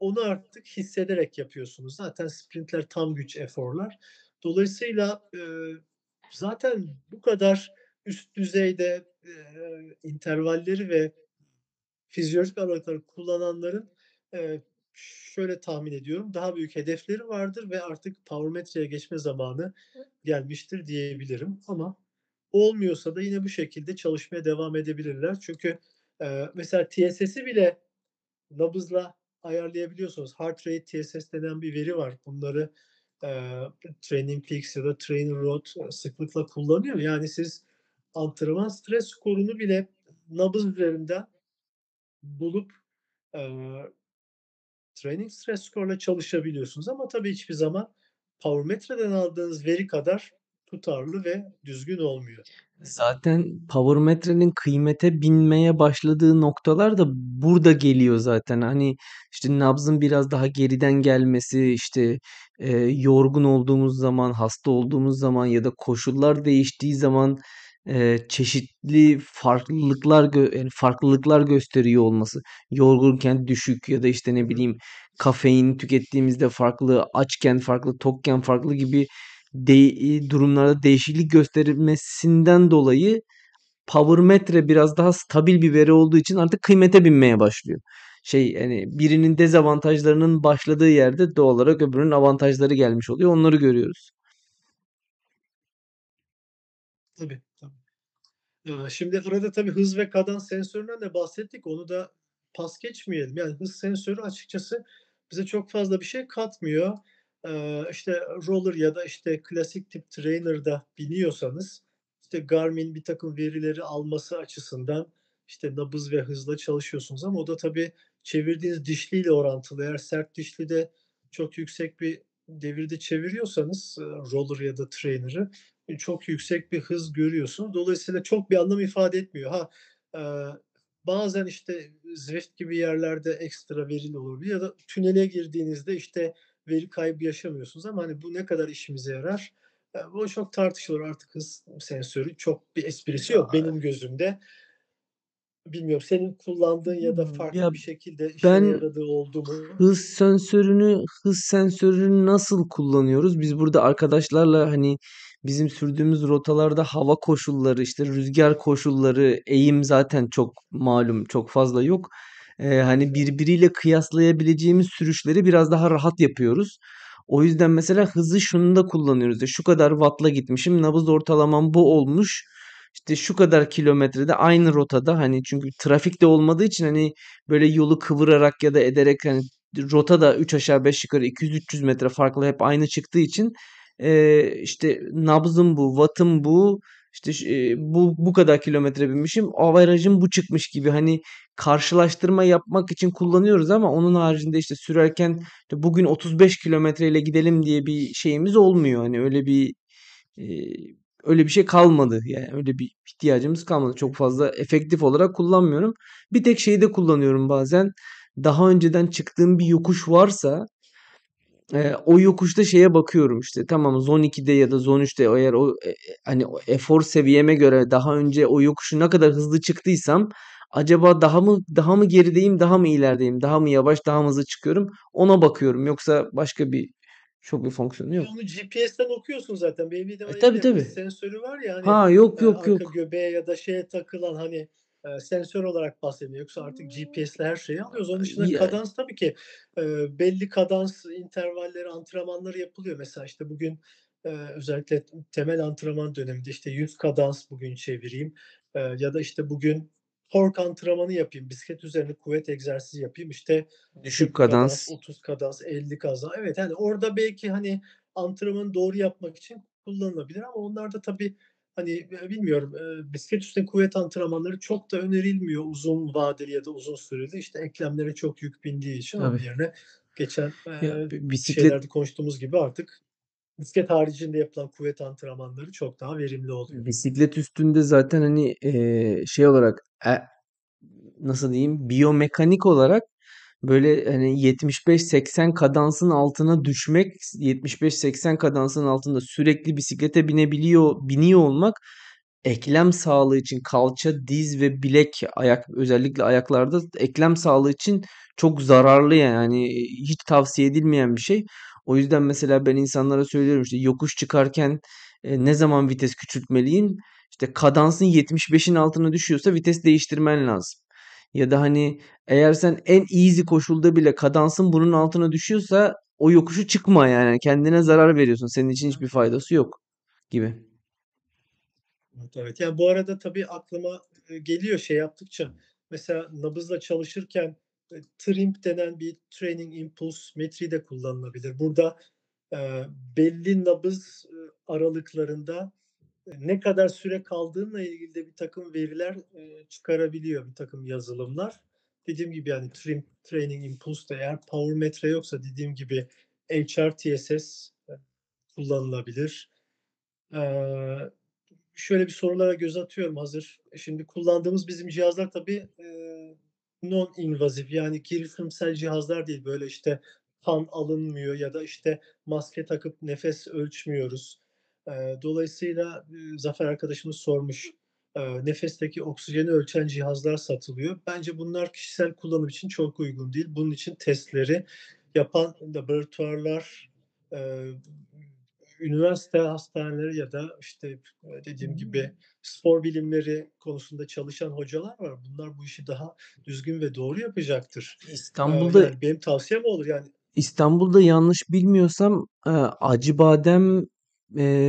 onu artık hissederek yapıyorsunuz. Zaten sprintler tam güç eforlar. Dolayısıyla, eee, zaten bu kadar üst düzeyde, eee, intervalleri ve fizyolojik aralıkları kullananların, eee, şöyle tahmin ediyorum, daha büyük hedefleri vardır ve artık power metreye geçme zamanı gelmiştir diyebilirim. Ama olmuyorsa da yine bu şekilde çalışmaya devam edebilirler. Çünkü, eee, mesela TSS'i bile nabızla ayarlayabiliyorsunuz. Heart Rate TSS denen bir veri var. Bunları, eee, TrainingPeaks ya da Trainerroad sıklıkla kullanıyor. Yani siz antrenman stres skorunu bile nabız üzerinden bulup, eee, training stres skorla çalışabiliyorsunuz ama tabii hiçbir zaman power metreden aldığınız veri kadar tutarlı ve düzgün olmuyor. Zaten power metrenin kıymete binmeye başladığı noktalar da burada geliyor zaten. Hani, işte, nabzın biraz daha geriden gelmesi, işte, eee, yorgun olduğumuz zaman, hasta olduğumuz zaman ya da koşullar değiştiği zaman, eee, çeşitli farklılıklar gö yani, farklılıklar gösteriyor olması. Yorgunken düşük ya da, işte, ne bileyim, kafein tükettiğimizde farklı, açken farklı, tokken farklı gibi de durumlarda değişiklik göstermesinden dolayı power metre biraz daha stabil bir veri olduğu için artık kıymete binmeye başlıyor. Şey, hani, birinin dezavantajlarının başladığı yerde doğal olarak öbürünün avantajları gelmiş oluyor. Onları görüyoruz. Tabii. Eee, şimdi burada tabii hız ve kadans sensöründen de bahsettik. Onu da pas geçmeyelim. Yani hız sensörü açıkçası bize çok fazla bir şey katmıyor. Eee, işte roller ya da, işte, klasik tip trainer'da biniyorsanız, işte, Garmin birtakım verileri alması açısından, işte, nabız ve hızla çalışıyorsunuz ama o da tabii çevirdiğiniz dişliyle orantılı. Eğer sert dişlide çok yüksek bir devirde çeviriyorsanız, roller ya da trainer'ı, eee, çok yüksek bir hız görüyorsunuz. Dolayısıyla çok bir anlam ifade etmiyor. Ha, eee, bazen, işte, Zwift gibi yerlerde ekstra verili olabiliyor ya da tünele girdiğinizde, işte, veri kaybı yaşamıyorsunuz ama, hani, bu ne kadar işimize yarar? Eee, bu çok tartışılır. Artık hız sensörü çok bir esprisi yok Ya benim gözümde. Bilmiyorum senin kullandığın ya da ya farklı bir şekilde işine ben yaradığı oldu mu? hız sensörünü hız sensörünü nasıl kullanıyoruz? Biz burada arkadaşlarla, hani, bizim sürdüğümüz rotalarda hava koşulları, işte, rüzgâr koşulları, eğim zaten çok malum çok fazla yok. Eee, hani, birbiriyle kıyaslayabileceğimiz sürüşleri biraz daha rahat yapıyoruz. O yüzden mesela hızı şunda kullanıyoruz. İşte, şu kadar wattla gitmişim, nabız ortalamam bu olmuş. İşte, şu kadar kilometrede aynı rotada, hani, çünkü trafik de olmadığı için, hani, böyle yolu kıvırarak ya da ederek, hani, rota da 3 aşağı 5 yukarı 200-300 metre farklı hep aynı çıktığı için, eee, işte, nabzım bu, wattım bu, işte, bu bu kadar kilometre binmişim, averajım bu çıkmış gibi, hani, karşılaştırma yapmak için kullanıyoruz ama onun haricinde, işte, sürerken, işte, bugün 35 kilometreyle gidelim diye bir şeyimiz olmuyor. Hani, öyle bir, eee, öyle bir şey kalmadı. Yani, öyle bir ihtiyacımız kalmadı. Çok fazla efektif olarak kullanmıyorum. Bir tek şeyi de kullanıyorum bazen. Daha önceden çıktığım bir yokuş varsa eee, o yokuşta şeye bakıyorum, işte, tamam Zone 2'de ya da Zone 3'te eğer o, e e hani, o efor seviyeme göre daha önce o yokuşu ne kadar hızlı çıktıysam acaba daha mı daha mı gerideyim, daha mı ilerideyim, daha mı yavaş, daha mı hızlı çıkıyorum, ona bakıyorum. Yoksa başka bir çok bir fonksiyonu E, yok. onu GPS'ten okuyorsun zaten. Benim E, hani, bir tabii, de hız tabii. sensörü var ya, hani, Ha, yok, eee, yok, arka yok. göbeğe ya da şeye takılan, hani, eee, sensör olarak bahsediyorum. Yoksa artık GPS'le her şeyi alıyoruz. Onun dışında Ya kadans tabii ki, belli kadans intervalleri, antrenmanları yapılıyor. Mesela, işte, bugün, özellikle temel antrenman döneminde, işte, 100 kadans bugün çevireyim, ya da, işte, bugün tork antrenmanı yapayım, bisiklet üzerinde kuvvet egzersizi yapayım, işte, Düşük 40 kadans, kadans. 30 kadans, 50 kadans. Evet, hani, orada belki, hani, antrenmanı doğru yapmak için kullanılabilir ama onlar da tabii, hani, eee, bilmiyorum, eee, bisiklet üstünde kuvvet antrenmanları çok da önerilmiyor uzun vadeli ya da uzun süreli. İşte, eklemlere çok yük bindiği için onun Tabii. yerine geçen, Ya, eee, bi bisiklet şeylerde konuştuğumuz gibi artık bisiklet haricinde yapılan kuvvet antrenmanları çok daha verimli oluyor. bisiklet üstünde zaten, hani, eee, şey olarak, e nasıl diyeyim, biyomekanik olarak böyle, hani, 75-80 kadansın altına düşmek, 75-80 kadansın altında sürekli bisiklete binebiliyor biniyor olmak eklem sağlığı için kalça, diz ve bilek, ayak özellikle ayaklarda eklem sağlığı için çok zararlı yani, hiç tavsiye edilmeyen bir şey. O yüzden mesela ben insanlara söylüyorum, işte, yokuş çıkarken, eee, ne zaman vites küçültmeliyim? İşte, kadansın 75'in altına düşüyorsa vites değiştirmen lazım. Ya da, hani, eğer sen en easy koşulda bile kadansın bunun altına düşüyorsa o yokuşu çıkma yani. Kendine zarar veriyorsun. Senin için hiçbir faydası yok gibi. Evet, evet. Ya, bu arada tabii aklıma, geliyor şey yaptıkça. Mesela nabızla çalışırken, eee, TRIMP denen bir Training Impulse metriği de kullanılabilir. Burada, belli nabız, aralıklarında, ne kadar süre kaldığınla ilgili de birtakım veriler, eee, çıkarabiliyor birtakım yazılımlar. Dediğim gibi, yani, TRIMP, Training Impulse da eğer power metre yoksa dediğim gibi HRTSS, kullanılabilir. Eee Şöyle bir sorulara göz atıyorum hazır. E, şimdi kullandığımız bizim cihazlar tabii, eee, non-invazif yani girişimsel cihazlar değil. Böyle, işte, kan alınmıyor ya da, işte, maske takıp nefes ölçmüyoruz. Dolayısıyla, Zafer arkadaşımız sormuş, nefesteki oksijeni ölçen cihazlar satılıyor. Bence bunlar kişisel kullanım için çok uygun değil. Bunun için testleri yapan laboratuvarlar, üniversite hastaneleri ya da, işte, dediğim gibi spor bilimleri konusunda çalışan hocalar var. Bunlar bu işi daha düzgün ve doğru yapacaktır. İstanbul'da yani benim tavsiyem olur. Yani İstanbul'da yanlış bilmiyorsam, Acıbadem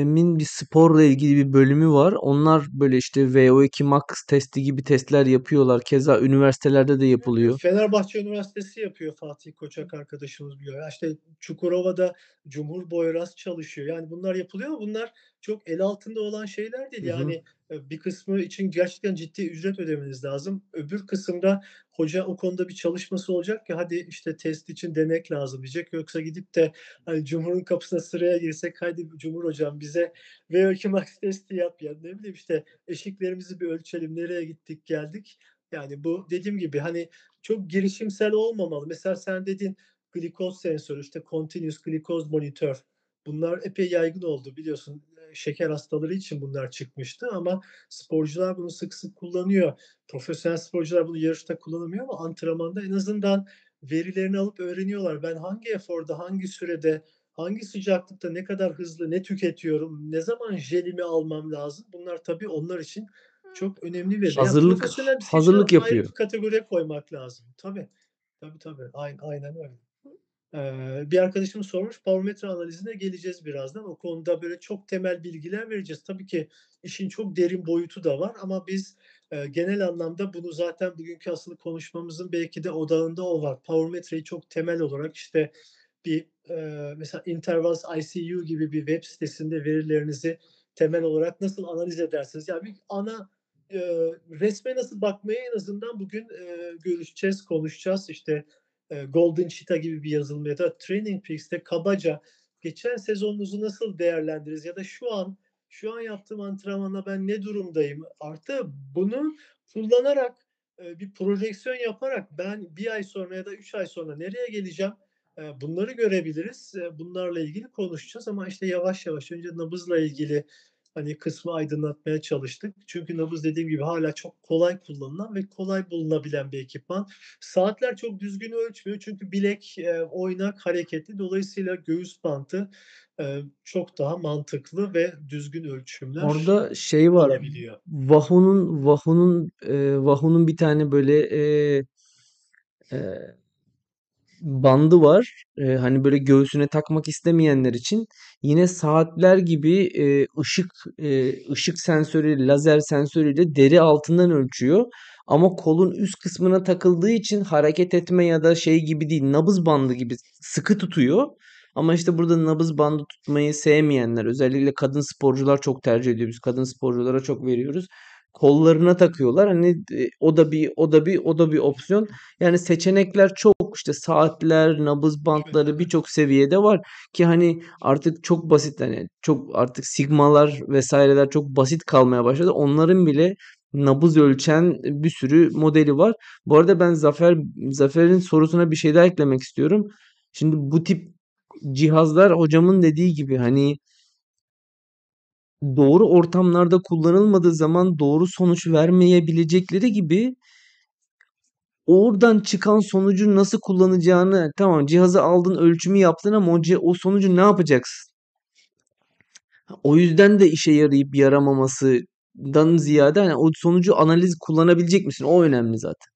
min bir sporla ilgili bir bölümü var. Onlar böyle, işte, VO2 max testi gibi testler yapıyorlar. Keza üniversitelerde de yapılıyor. Fenerbahçe Üniversitesi yapıyor Fatih Koçak arkadaşımız biliyor. İşte, Çukurova'da Cumhur Boyraz çalışıyor. Yani bunlar yapılıyor ama bunlar çok el altında olan şeyler değil. Yani, eee, bir kısmı için gerçekten ciddi ücret ödemeniz lazım. Öbür kısımda hoca o konuda bir çalışması olacak ki hadi, işte, test için denek lazım diyecek. Yoksa gidip de, hani, Cumhur'un kapısına sıraya girsek, "Haydi Cumhur hocam bize VO2 max testi yap." ya, ne bileyim, işte, eşiklerimizi bir ölçelim, nereye gittik geldik. Yani bu dediğim gibi, hani, çok girişimsel olmamalı. Mesela sen dedin, glikoz sensörü, işte continuous glucose monitor bunlar epey yaygın oldu biliyorsun. Şeker hastaları için bunlar çıkmıştı ama sporcular bunu sık sık kullanıyor. Profesyonel sporcular bunu yarışta kullanamıyor ama antrenmanda en azından verilerini alıp öğreniyorlar. Ben hangi eforda, hangi sürede, hangi sıcaklıkta ne kadar hızlı ne tüketiyorum, ne zaman jelimi almam lazım? Bunlar tabii onlar için çok önemli veriler. Yani Hazırlık bisikletçileri hazırlık yapıyor. kategoriye koymak lazım. Tabii. Tabii, tabii. Ayn aynen öyle. Bir arkadaşım sormuş, power analizine geleceğiz birazdan. O konuda böyle çok temel bilgiler vereceğiz. Tabii ki işin çok derin boyutu da var ama biz, genel anlamda bunu zaten bugünkü asıl konuşmamızın belki de odağında o var. Power çok temel olarak işte bir, mesela Intervals ICU gibi bir web sitesinde verilerinizi temel olarak nasıl analiz edersiniz? Yani bir ana, resme nasıl bakmayı en azından bugün, görüşeceğiz, konuşacağız. İşte, eee, Golden Cheetah gibi bir yazılım ya da Training Peaks'te kabaca geçen sezonunuzu nasıl değerlendiririz ya da şu an şu an yaptığım antrenmanda ben ne durumdayım? Artı bunu kullanarak, eee, bir projeksiyon yaparak ben 1 ay sonra ya da 3 ay sonra nereye geleceğim? Eee, bunları görebiliriz. Bunlarla ilgili konuşacağız ama işte yavaş yavaş önce nabızla ilgili, hani, kısmı aydınlatmaya çalıştık. Çünkü nabız dediğim gibi hâlâ çok kolay kullanılan ve kolay bulunabilen bir ekipman. Saatler çok düzgün ölçmüyor çünkü bilek, eee, oynak, hareketli. Dolayısıyla göğüs bandı, eee, çok daha mantıklı ve düzgün ölçümler Orada şey var. alabiliyor. Wahoo'nun Wahoo'nun eee, Wahoo'nun bir tane böyle eee, eee, bandı var. Eee, hani böyle göğsüne takmak istemeyenler için yine saatler gibi eee, ışık eee, ışık sensörü, lazer sensörüyle deri altından ölçüyor. Ama kolun üst kısmına takıldığı için hareket etme ya da şey gibi değil, nabız bandı gibi sıkı tutuyor. Ama işte burada nabız bandı tutmayı sevmeyenler, özellikle kadın sporcular çok tercih ediyor. Biz kadın sporculara çok veriyoruz. Kollarına takıyorlar. Hani e, o da bir o da bir o da bir opsiyon. Yani seçenekler çok. İşte saatler, nabız bantları birçok seviyede var ki hani artık çok basit hani çok artık sigmalar vesaireler çok basit kalmaya başladı. Onların bile nabız ölçen bir sürü modeli var. Bu arada ben Zafer Zafer'in sorusuna bir şey daha eklemek istiyorum. Şimdi bu tip cihazlar hocamın dediği gibi hani doğru ortamlarda kullanılmadığı zaman doğru sonuç vermeyebilecekleri gibi oradan çıkan sonucu nasıl kullanacağını tamam cihazı aldın ölçümü yaptın ama o, o sonucu ne yapacaksın? O yüzden de işe yarayıp yaramamasından ziyade hani o sonucu analiz kullanabilecek misin? O önemli zaten.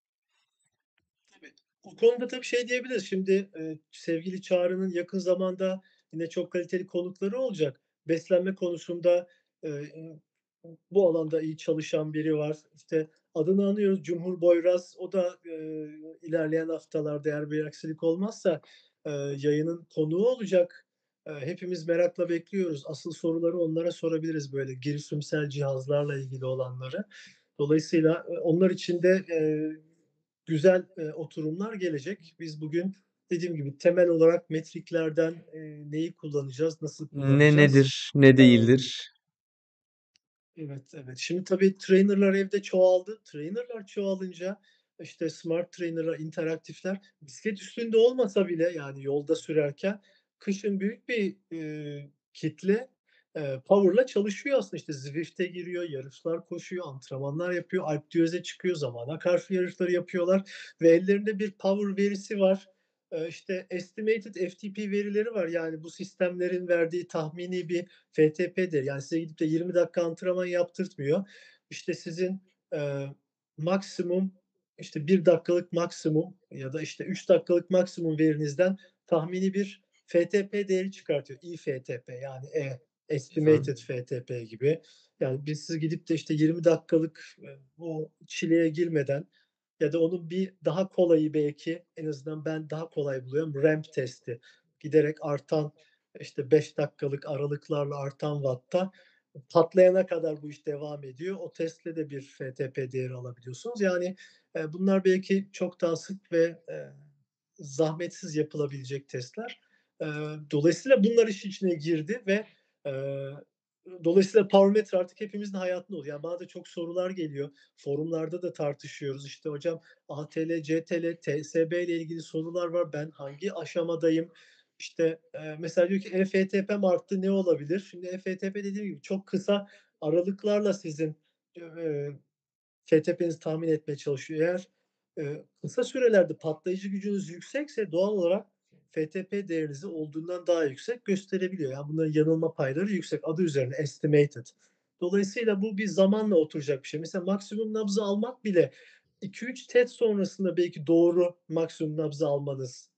Tabii. O konuda tabii şey diyebiliriz. Şimdi, eee, sevgili Çağrı'nın yakın zamanda yine çok kaliteli konukları olacak. Beslenme konusunda, eee, bu alanda iyi çalışan biri var. İşte, adını anıyoruz Cumhur Boyraz. O da, eee, ilerleyen haftalarda eğer bir aksilik olmazsa, eee, yayının konuğu olacak. Eee, hepimiz merakla bekliyoruz. Asıl soruları onlara sorabiliriz, böyle girişimsel cihazlarla ilgili olanları. Dolayısıyla, onlar için de, eee, güzel, eee, oturumlar gelecek. Biz bugün dediğim gibi temel olarak metriklerden, eee, neyi kullanacağız, nasıl Ne kullanacağız? nedir, ne değildir? Evet, evet. Şimdi tabii trainer'lar evde çoğaldı. Trainer'lar çoğalınca, işte, smart trainer'lar, interaktifler bisiklet üstünde olmasa bile, yani, yolda sürerken kışın büyük bir, eee, kitle, eee, power'la çalışıyor aslında. İşte, Zwift'e giriyor, yarışlar koşuyor, antrenmanlar yapıyor, Alpe d'Huez'e çıkıyor, zamana karşı yarışları yapıyorlar ve ellerinde bir power verisi var. Eee, işte, estimated FTP verileri var. Yani, bu sistemlerin verdiği tahmini bir FTP'dir. Yani size gidip de 20 dakika antrenman yaptırtmıyor. İşte sizin, eee, maksimum, işte 1 dakikalık maksimum ya da işte 3 dakikalık maksimum verinizden tahmini bir FTP değeri çıkartıyor. İFTP yani E, estimated FTP gibi. Yani biz siz gidip de işte 20 dakikalık, eee, o çileye girmeden ya da onun bir daha kolayı belki en azından ben daha kolay buluyorum ramp testi. Giderek artan işte 5 dakikalık aralıklarla artan wattta patlayana kadar bu iş devam ediyor. O testle de bir FTP değeri alabiliyorsunuz. Yani, eee, bunlar belki çok daha sık ve, eee, zahmetsiz yapılabilecek testler. Eee, dolayısıyla bunlar işin içine girdi ve, eee, dolayısıyla powermetre artık hepimizin hayatında oluyor. Yani bana da çok sorular geliyor. Forumlarda da tartışıyoruz. İşte hocam ATL, CTL, TSB ile ilgili sorular var. Ben hangi aşamadayım? İşte, eee, mesela diyor ki "E-FTP'm arttı, ne olabilir?" Şimdi E-FTP dediğim gibi çok kısa aralıklarla sizin, eee, FTP'nizi tahmin etmeye çalışıyor. Eğer, eee, kısa sürelerde patlayıcı gücünüz yüksekse doğal olarak FTP değerinizi olduğundan daha yüksek gösterebiliyor. Yani bunların yanılma payları yüksek. Adı üzerinde estimated. Dolayısıyla bu bir zamanla oturacak bir şey. Mesela maksimum nabzı almak bile 2-3 TET sonrasında belki doğru maksimum nabzı almanız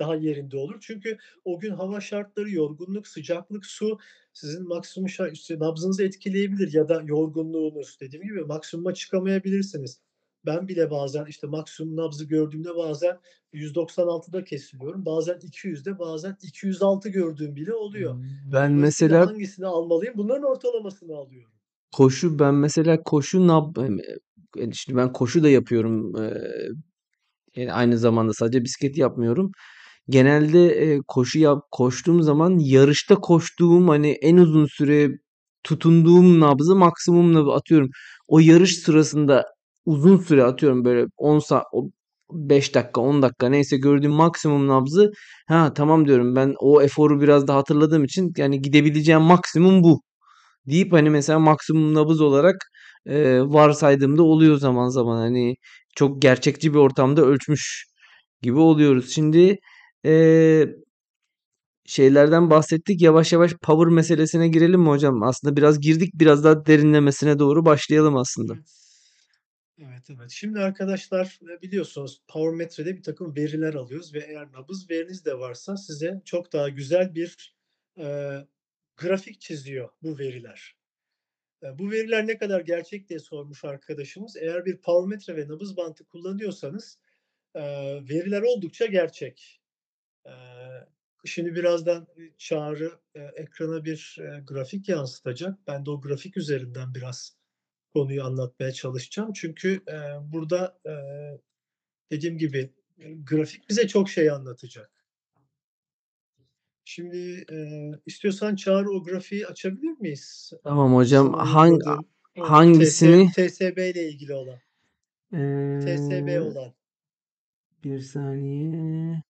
daha yerinde olur. Çünkü o gün hava şartları, yorgunluk, sıcaklık, su sizin maksimum şa işte nabzınızı etkileyebilir ya da yorgunluğunuz. Dediğim gibi maksimuma çıkamayabilirsiniz. Ben bile bazen, işte, maksimum nabzı gördüğümde bazen 196'da kesiliyorum. Bazen 200'de, bazen 206 gördüğüm bile oluyor. Ben Dolayısıyla mesela hangisini almalıyım? Bunların ortalamasını alıyorum. koşu ben mesela koşu nab emm, eee, şimdi ben koşu da yapıyorum. Yani aynı zamanda sadece bisiklet yapmıyorum. Genelde, koşu yap koştuğum zaman yarışta koştuğum, hani, en uzun süre tutunduğum nabzı maksimum nabı atıyorum. O yarış sırasında uzun süre atıyorum böyle 10 sa o 5 dakika, 10 dakika neyse gördüğüm maksimum nabzı, "Ha, tamam." diyorum. Ben o eforu biraz da hatırladığım için, yani, gidebileceğim maksimum bu deyip, hani, mesela maksimum nabız olarak, eee, varsaydığım da oluyor zaman zaman. Hani, çok gerçekçi bir ortamda ölçmüş gibi oluyoruz. Şimdi, eee şeylerden bahsettik. Yavaş yavaş power meselesine girelim mi hocam? Aslında biraz girdik. Biraz daha derinlemesine doğru başlayalım aslında. Evet. Evet, evet. Şimdi arkadaşlar, eee, biliyorsunuz powermetre'de birtakım veriler alıyoruz ve eğer nabız veriniz de varsa size çok daha güzel bir, eee, grafik çiziyor bu veriler. Eee, bu veriler ne kadar gerçek diye sormuş arkadaşımız. Eğer bir powermetre ve nabız bantı kullanıyorsanız, eee, veriler oldukça gerçek. Eee, şimdi birazdan, Çağrı, eee, ekrana bir, eee, grafik yansıtacak. Ben de o grafik üzerinden biraz konuyu anlatmaya çalışacağım. Çünkü, eee, burada, eee, dediğim gibi, eee, grafik bize çok şey anlatacak. Şimdi, eee, istiyorsan Çağrı o grafiği açabilir miyiz? Tamam hocam. Sana Han a yolladığım, o TS hangisini? TSB ile ilgili olan. TSB Eee, olan. bir saniye.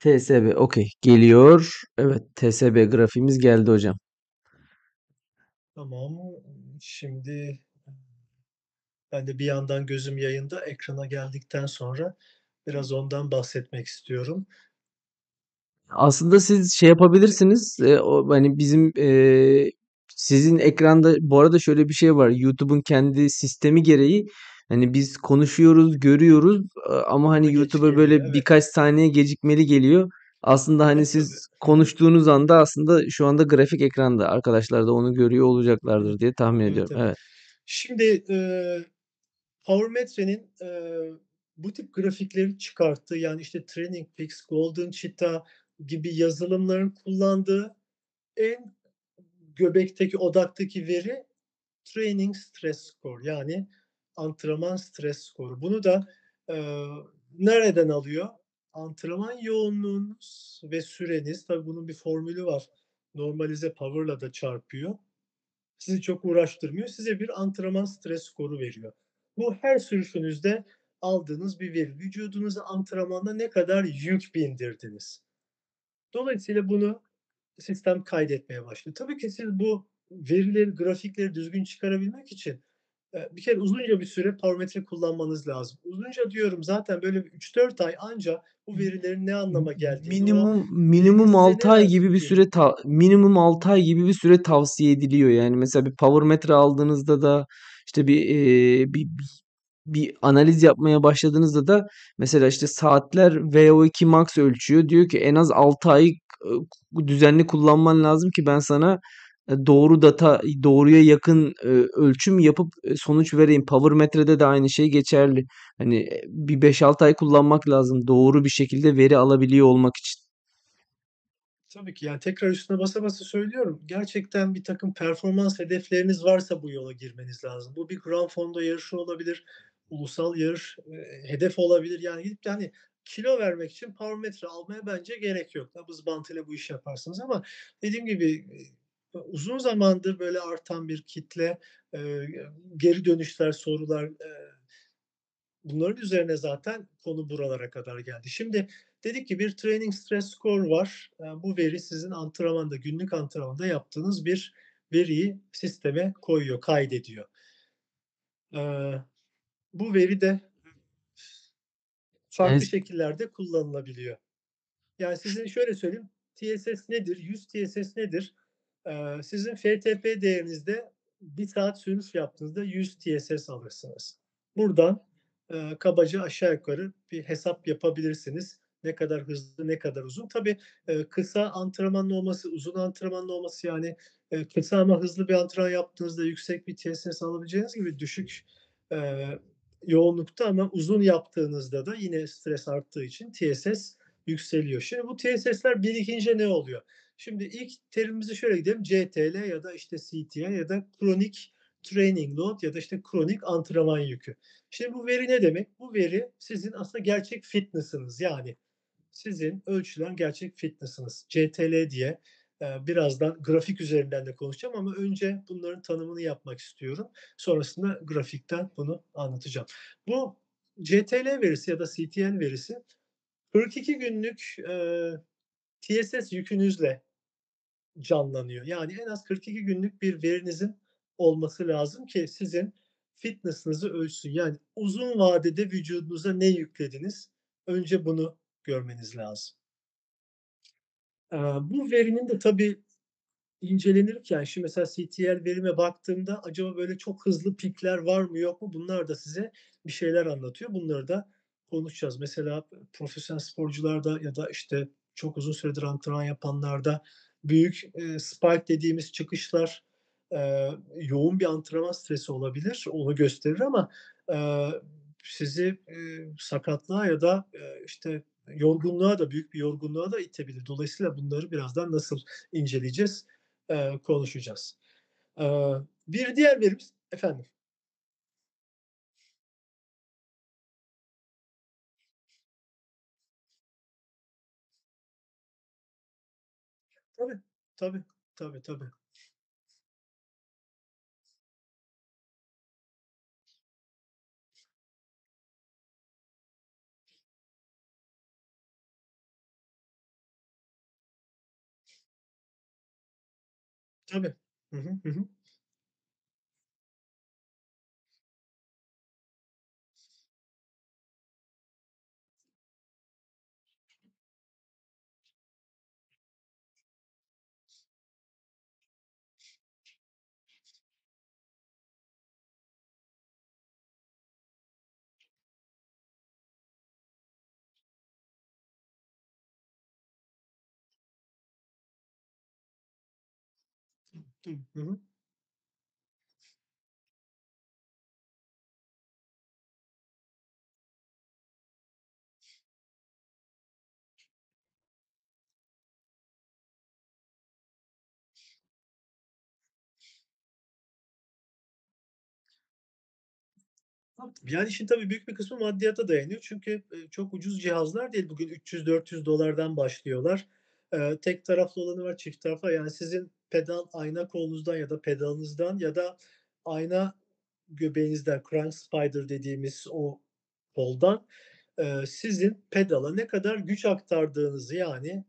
TSB. Okay. Geliyor. Evet. TSB grafiğimiz geldi hocam. Tamam. Şimdi ben de bir yandan gözüm yayında. Ekrana geldikten sonra biraz ondan bahsetmek istiyorum. Aslında siz şey yapabilirsiniz. Eee, o hani bizim eee, sizin ekranda bu arada şöyle bir şey var. YouTube'un kendi sistemi gereği hani biz konuşuyoruz, görüyoruz ama hani YouTube'a böyle evet. birkaç saniye gecikmeli geliyor. Aslında hani E, siz konuştuğunuz anda aslında şu anda grafik ekranda. Arkadaşlar da onu görüyor olacaklardır diye tahmin Evet, ediyorum. evet. Evet. Şimdi, eee, powermetre'nin, eee, bu tip grafikleri çıkarttığı, yani, işte, Training Peaks, Golden Cheetah gibi yazılımların kullandığı en göbekteki, odaktaki veri Training Stress Score yani antrenman stres skoru. Bunu da, eee, nereden alıyor? Antrenman yoğunluğunuz ve süreniz, tabii bunun bir formülü var. Normalize power'la da çarpıyor. Sizi çok uğraştırmıyor. Size bir antrenman stres skoru veriyor. Bu her sürüşünüzde aldığınız bir veri. Vücudunuza antrenmanda ne kadar yük bindirdiniz. Dolayısıyla bunu sistem kaydetmeye başlıyor. Tabii ki siz bu verileri, grafikleri düzgün çıkarabilmek için, bir kere uzunca bir süre powermetre kullanmanız lazım. Uzunca diyorum zaten böyle bir 3-4 ay anca bu verilerin ne anlama geldiğini, minimum minimum verinin size 6 ne ay gibi bir süre ta minimum 6 ay gibi bir süre tavsiye ediliyor. Yani mesela bir powermetre aldığınızda da işte bir eee, bir bir bir analiz yapmaya başladığınızda da mesela işte saatler VO2 max ölçüyor. Diyor ki en az 6 ay ııı, düzenli kullanman lazım ki ben sana e, doğru data, doğruya yakın e, ölçüm yapıp e, sonuç vereyim. Powermetre'de de aynı şey geçerli. Hani e, bir 5-6 ay kullanmak lazım doğru bir şekilde veri alabiliyor olmak için. Tabii ki, yani, tekrar üstüne basa basa söylüyorum. Gerçekten birtakım performans hedefleriniz varsa bu yola girmeniz lazım. Bu bir Gran Fondo yarışı olabilir, ulusal yarış, eee, hedef olabilir. Yani, gidip de, hani, kilo vermek için powermetre almaya bence gerek yok. Nabız bantıyla bu işi yaparsınız ama dediğim gibi, eee uzun zamandır böyle artan bir kitle, eee, geri dönüşler, sorular, eee, bunların üzerine zaten konu buralara kadar geldi. Şimdi dedik ki bir training stress score var. Eee, bu veri sizin antrenmanda, günlük antrenmanda yaptığınız bir veriyi sisteme koyuyor, kaydediyor. Eee, bu veri de farklı şekillerde kullanılabiliyor. Yani sizin şöyle söyleyeyim, TSS nedir? 100 TSS nedir? Sizin FTP değerinizde 1 saat sürüş yaptığınızda 100 TSS alırsınız. Buradan, eee, kabaca aşağı yukarı bir hesap yapabilirsiniz. Ne kadar hızlı, ne kadar uzun. Tabii, eee, kısa antrenmanlı olması, uzun antrenmanlı olması, yani, eee, kısa ama hızlı bir antrenman yaptığınızda yüksek bir TSS alabileceğiniz gibi düşük, eee, yoğunlukta ama uzun yaptığınızda da yine stres arttığı için TSS yükseliyor. Şimdi bu TSS'ler birikince ne oluyor? Şimdi ilk terimimize şöyle gidelim. CTL ya da işte CTL ya da kronik training load ya da işte kronik antrenman yükü. Şimdi bu veri ne demek? Bu veri sizin aslında gerçek fitness'ınız. Yani sizin ölçülen gerçek fitness'ınız. CTL diye eee, birazdan grafik üzerinden de konuşacağım ama önce bunların tanımını yapmak istiyorum. Sonrasında grafikten bunu anlatacağım. Bu CTL verisi ya da CTL verisi 42 günlük, eee, TSS yükünüzle canlanıyor. Yani en az 42 günlük bir verinizin olması lazım ki sizin fitness'ınızı ölçsün. Yani uzun vadede vücudunuza ne yüklediniz? Önce bunu görmeniz lazım. Eee, bu verinin de tabii incelenirken şimdi mesela CTL verime baktığımda acaba böyle çok hızlı pikler var mı yok mu? Bunlar da size bir şeyler anlatıyor. Bunları da konuşacağız. Mesela profesyonel sporcularda ya da işte çok uzun süredir antrenman yapanlarda büyük, eee, spike dediğimiz çıkışlar, eee, yoğun bir antrenman stresi olabilir. Onu gösterir ama, eee, sizi, eee, sakatlığa ya da, eee, işte yorgunluğa da büyük bir yorgunluğa da itebilir. Dolayısıyla bunları birazdan nasıl inceleyeceğiz, eee, konuşacağız. Eee, bir diğer verimiz Efendim? Tabii, tabii, tabii, tabii. Hı hı, hı hı. Yani, işin tabii büyük bir kısmı maddiyata dayanıyor. Çünkü, çok ucuz cihazlar değil. Bugün $300-400'dan başlıyorlar. Eee, tek taraflı olanı var, çift taraflı. Yani, sizin pedal ayna kolunuzdan ya da pedalınızdan ya da ayna göbeğinizden, crank spider dediğimiz o koldan, eee, sizin pedala ne kadar güç aktardığınızı, yani,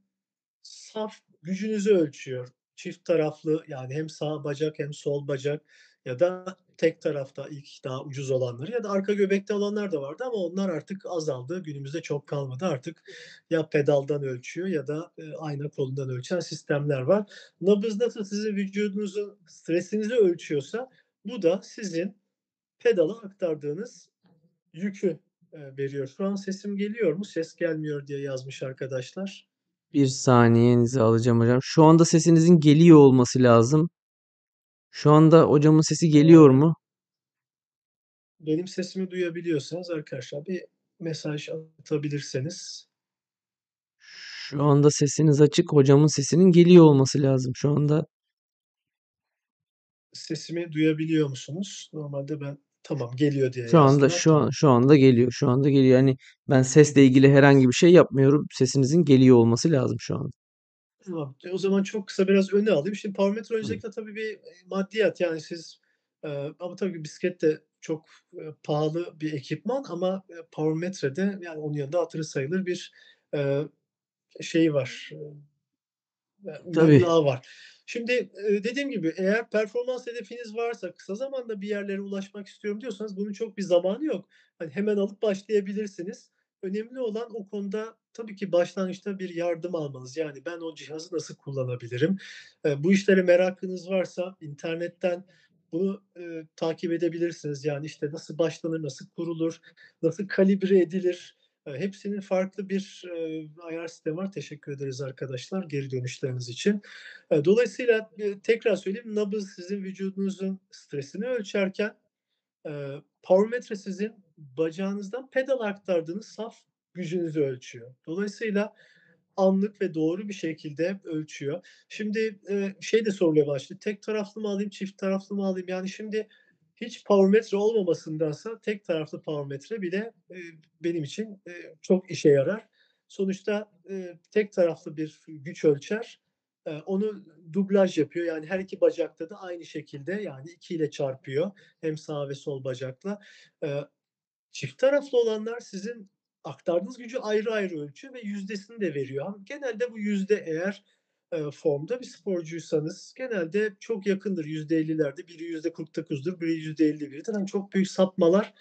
saf gücünüzü ölçüyor. Çift taraflı, yani, hem sağ bacak hem sol bacak ya da tek tarafta ilk daha ucuz olanları ya da arka göbekte olanlar da vardı ama onlar artık azaldı. Günümüzde çok kalmadı. Artık ya pedaldan ölçüyor ya da, eee, ayna kolundan ölçen sistemler var. Nabız nasıl sizin vücudunuzun stresinizi ölçüyorsa bu da sizin pedala aktardığınız yükü, eee, veriyor. Şu an sesim geliyor mu? Ses gelmiyor diye yazmış arkadaşlar. Bir saniyenizi alacağım hocam. Şu anda sesinizin geliyor olması lazım. Şu anda hocamın sesi geliyor mu? Benim sesimi duyabiliyorsanız arkadaşlar bir mesaj atabilirseniz. Şu anda sesiniz açık. Hocamın sesinin geliyor olması lazım şu anda. Sesimi duyabiliyor musunuz? Normalde ben tamam geliyor diye Şu anda yazdılar. şu an şu anda geliyor. Şu anda geliyor. Yani ben sesle ilgili herhangi bir şey yapmıyorum. Sesinizin geliyor olması lazım şu an. Tamam. E, o zaman çok kısa biraz öne alayım. Şimdi power Tabii. öncelikle tabii bir, eee, maddiyat. Yani siz, eee, ama tabii bisiklet de çok, eee, pahalı bir ekipman ama, eee, power de yani onun yanında hatırı sayılır bir, eee, şeyi var, eee, Tabii. meblağı var. Şimdi, dediğim gibi eğer performans hedefiniz varsa, kısa zamanda bir yerlere ulaşmak istiyorum diyorsanız bunun çok bir zamanı yok. Hani, hemen alıp başlayabilirsiniz. Önemli olan o konuda tabii ki başlangıçta bir yardım almanız. Yani ben o cihazı nasıl kullanabilirim? Eee, bu işlere merakınız varsa internetten bunu, eee, takip edebilirsiniz. Yani, işte, nasıl başlanır, nasıl kurulur, nasıl kalibre edilir? Eee, hepsinin farklı bir, eee, ayar sistemi var. Teşekkür ederiz arkadaşlar geri dönüşleriniz için. Eee, dolayısıyla, eee, tekrar söyleyeyim, nabız sizin vücudunuzun stresini ölçerken, eee, power sizin bacağınızdan pedala aktardığınız saf gücünüzü ölçüyor. Dolayısıyla anlık ve doğru bir şekilde ölçüyor. Şimdi, eee, şey de sorulmaya başladı. Tek taraflı mı alayım, çift taraflı mı alayım? Yani şimdi hiç power olmamasındansa tek taraflı power bile, eee, benim için, eee, çok işe yarar. Sonuçta, eee, tek taraflı bir güç ölçer. Eee, onu dublaj yapıyor. Yani her 2 bacakta da aynı şekilde, yani 2 ile çarpıyor hem sağ ve sol bacakla. Eee, çift taraflı olanlar sizin aktardığınız gücü ayrı ayrı ölçüyor ve yüzdesini de veriyor. Genelde bu yüzde eğer, eee, formda bir sporcuysanız genelde çok yakındır %50'lerde. Biri %49'dur, biri %51'dir. Hani çok büyük sapmalar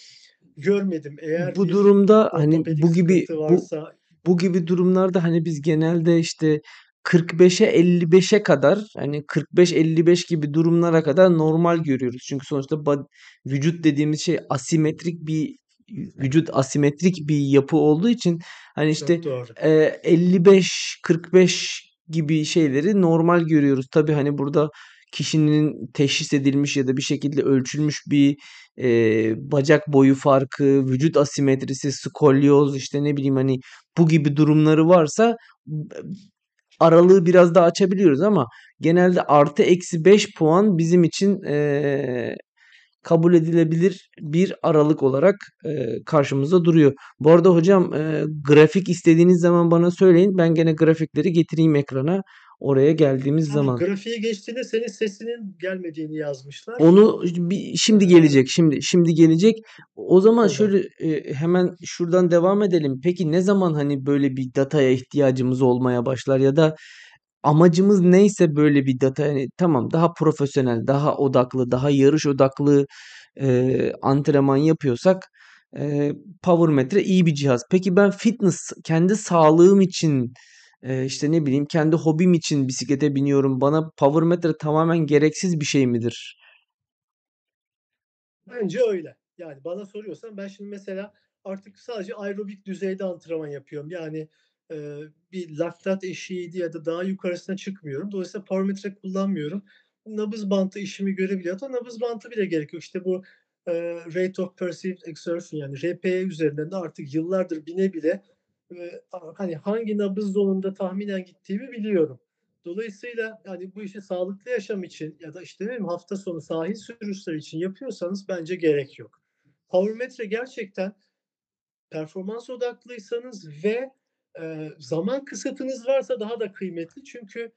görmedim. Eğer Bu durumda, hani, bu gibi sıkıntı bu varsa bu gibi durumlarda, hani, biz genelde, işte, 45'e 55'e kadar, hani, 45-55 gibi durumlara kadar normal görüyoruz. Çünkü sonuçta bad vücut dediğimiz şey asimetrik bir vücut asimetrik bir yapı olduğu için, hani, işte, eee, 55-45 gibi şeyleri normal görüyoruz. Tabii, hani, burada kişinin teşhis edilmiş ya da bir şekilde ölçülmüş bir, eee, bacak boyu farkı, vücut asimetrisi, skolyoz, işte, ne bileyim, hani, bu gibi durumları varsa aralığı biraz daha açabiliyoruz ama genelde artı eksi 5 puan bizim için, eee, kabul edilebilir bir aralık olarak, eee, karşımızda duruyor. Bu arada hocam, eee, grafik istediğiniz zaman bana söyleyin. Ben gene grafikleri getireyim ekrana oraya geldiğimiz Ha, zaman. grafiğe geçtiğinde senin sesinin gelmediğini yazmışlar. Onu şimdi Eee, gelecek, şimdi şimdi gelecek. O zaman tamam. şöyle, hemen şuradan devam edelim. Peki ne zaman, hani, böyle bir dataya ihtiyacımız olmaya başlar ya da amacımız neyse böyle bir data, hani, tamam daha profesyonel, daha odaklı, daha yarış odaklı, eee, antrenman yapıyorsak, eee, power metre iyi bir cihaz. Peki ben fitness, kendi sağlığım için, eee, işte, ne bileyim, kendi hobim için bisiklete biniyorum. Bana power metre tamamen gereksiz bir şey midir? Bence öyle. Yani bana soruyorsan ben şimdi mesela artık sadece aerobik düzeyde antrenman yapıyorum. Yani, bir laktat eşiğiydi ya da daha yukarısına çıkmıyorum. Dolayısıyla parametre kullanmıyorum. Nabız bantı işimi görebiliyor. Hatta nabız bantı bile gerek yok. İşte bu, eee, Rate of Perceived Exertion yani RPE üzerinden de artık yıllardır bine bile, a hani hangi nabız zonunda tahminen gittiğimi biliyorum. Dolayısıyla, hani, bu işi sağlıklı yaşam için ya da, işte, bileyim, hafta sonu sahil sürüşleri için yapıyorsanız bence gerek yok. Power gerçekten performans odaklıysanız ve, zaman kısıtınız varsa daha da kıymetli. Çünkü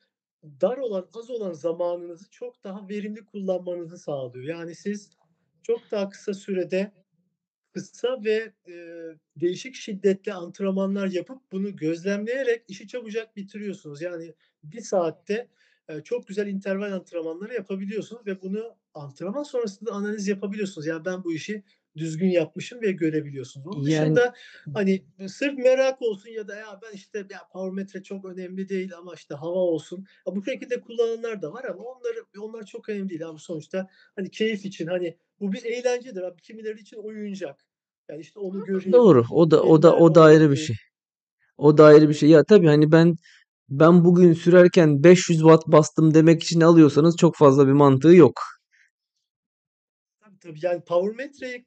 dar olan, az olan zamanınızı çok daha verimli kullanmanızı sağlıyor. Yani siz çok daha kısa sürede Kısa ve, eee, değişik şiddetli antrenmanlar yapıp bunu gözlemleyerek işi çabucak bitiriyorsunuz. Yani bir saatte, eee, çok güzel interval antrenmanları yapabiliyorsunuz ve bunu antrenman sonrasında analiz yapabiliyorsunuz. Yani ben bu işi düzgün yapmışım ve görebiliyorsunuz. Onun Yani dışında, hani, sırf merak olsun ya da ya ben, işte, ya power çok önemli değil ama, işte, hava olsun. Ha, bu şekilde kullananlar da var ama onları onlar çok önemli değil abi. Sonuçta, hani, keyif için, hani, bu bir eğlencedir abi. Kimileri için oyuncak. Yani, işte, onu göreyim, doğru. O da o da o da ayrı bir şey. O da ayrı bir şey. Ya tabii hani ben ben bugün sürerken 500 watt bastım demek için alıyorsanız çok fazla bir mantığı yok. Tabii. Yani, power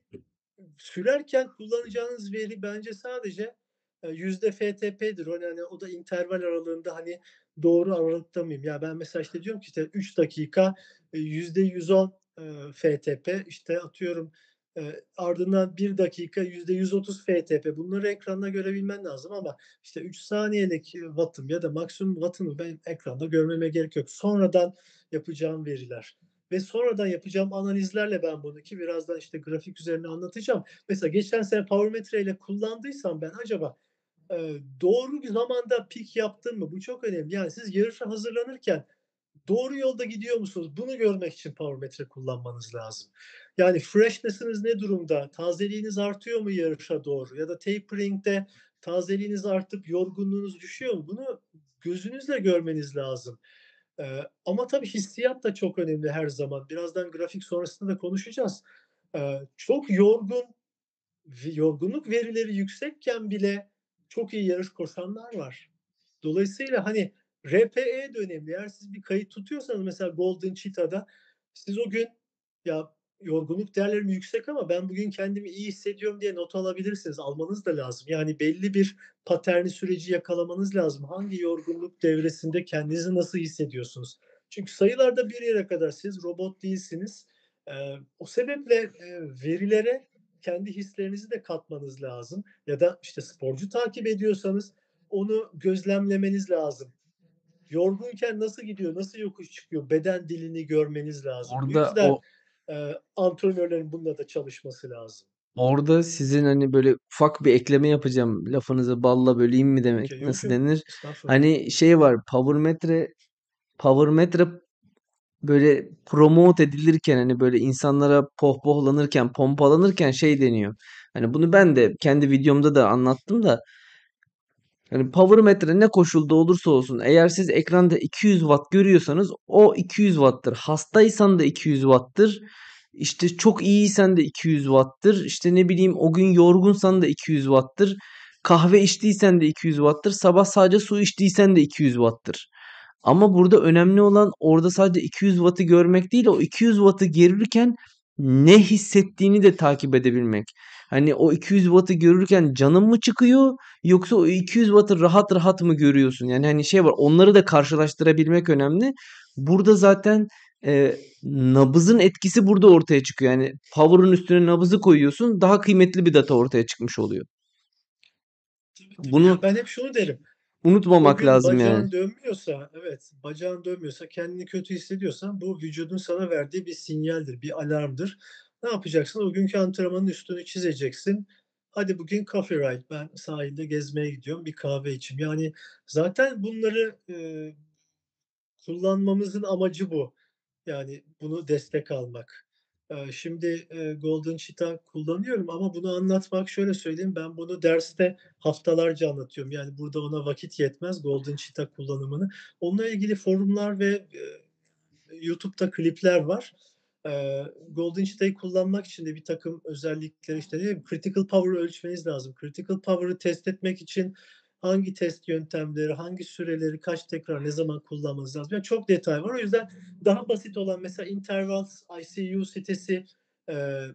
sürerken kullanacağınız veri bence sadece, yüzde FTP'dir. O yani, o da interval aralığında, hani, doğru aralıkta mıyım? Ya, ben mesela, işte, diyorum ki, işte, 3 dakika, eee, %110, eee, FTP, işte, atıyorum ardından 1 dakika %130 FTP. Bunları ekranda görebilmen lazım ama işte 3 saniyelik wattım ya da maksimum wattımı ben ekranda görmeme gerek yok. Sonradan yapacağım veriler ve sonradan yapacağım analizlerle ben bunu ki birazdan işte grafik üzerine anlatacağım. Mesela geçen sene powermetre ile kullandıysam ben acaba, eee, doğru bir zamanda pik yaptım mı? Bu çok önemli. Yani siz yarışa hazırlanırken doğru yolda gidiyor musunuz? Bunu görmek için powermetre kullanmanız lazım. Yani freshness'ınız ne durumda? Tazeliğiniz artıyor mu yarışa doğru? Ya da tapering'de tazeliğiniz artıp yorgunluğunuz düşüyor mu? Bunu gözünüzle görmeniz lazım. Eee, ama tabii hissiyat da çok önemli her zaman. Birazdan grafik sonrasında da konuşacağız. Eee, çok yorgun yorgunluk verileri yüksekken bile çok iyi yarış koşanlar var. Dolayısıyla, hani, RPE de önemli. Eğer siz bir kayıt tutuyorsanız mesela Golden Cheetah'da siz o gün ya yorgunluk değerlerim yüksek ama ben bugün kendimi iyi hissediyorum diye not alabilirsiniz. Almanız da lazım. Yani belli bir paterni süreci yakalamanız lazım. Hangi yorgunluk devresinde kendinizi nasıl hissediyorsunuz? Çünkü sayılarda bir yere kadar siz robot değilsiniz. Eee, o sebeple, eee, verilere kendi hislerinizi de katmanız lazım ya da, işte, sporcu takip ediyorsanız onu gözlemlemeniz lazım. Yorgunken nasıl gidiyor, nasıl yokuş çıkıyor, beden dilini görmeniz lazım. Orada yüzden, o eee, antrenörlerin bununla da çalışması lazım. Orada sizin, hani, böyle ufak bir ekleme yapacağım. Lafınızı balla böleyim mi demek Okay, nasıl yok. denir? Hani, şey var, powermetre powermetre böyle promote edilirken, hani, böyle insanlara pohpohlanırken, pompalanırken şey deniyor. Hani, bunu ben de kendi videomda da anlattım da hani, powermetre ne koşulda olursa olsun eğer siz ekranda 200 watt görüyorsanız o 200 watt'tır. Hastaysan da 200 watt'tır. İşte, çok iyiysen de 200 watt'tır. İşte, ne bileyim, o gün yorgunsan da 200 watt'tır. Kahve içtiysen de 200 watt'tır. Sabah sadece su içtiysen de 200 watt'tır. Ama burada önemli olan orada sadece 200 watt'ı görmek değil, o 200 watt'ı görürken ne hissettiğini de takip edebilmek. Hani, o 200 watt'ı görürken canın mı çıkıyor yoksa o 200 watt'ı rahat rahat mı görüyorsun? Yani, hani, şey var, onları da karşılaştırabilmek önemli. Burada zaten, eee, nabızın etkisi burada ortaya çıkıyor. Yani, power'ın üstüne nabızı koyuyorsun, daha kıymetli bir data ortaya çıkmış oluyor. Bunu ben hep şunu derim: unutmamak lazım yani. bacağın dönmüyorsa, evet, bacağın dönmüyorsa, kendini kötü hissediyorsan bu vücudun sana verdiği bir sinyaldir, bir alarmdır. Ne yapacaksın? O günkü antrenmanın üstünü çizeceksin. "Hadi bugün coffee ride, ben sahilde gezmeye gidiyorum, bir kahve içeyim." Yani, zaten bunları, eee, kullanmamızın amacı bu. Yani, bunu destek almak. Eee, şimdi, eee, Golden Cheetah kullanıyorum ama bunu anlatmak şöyle söyleyeyim, ben bunu derste haftalarca anlatıyorum. Yani, burada ona vakit yetmez Golden Cheetah kullanımını. Onunla ilgili forumlar ve, eee, YouTube'da klipler var. Eee, Golden Cheetah'ı kullanmak için de birtakım özellikleri, işte, ne bileyim, critical power'ı ölçmeniz lazım. Critical power'ı test etmek için hangi test yöntemleri, hangi süreleri, kaç tekrar, ne zaman kullanmanız lazım? Yani, çok detay var. O yüzden daha basit olan mesela Intervals ICU sitesi, eee,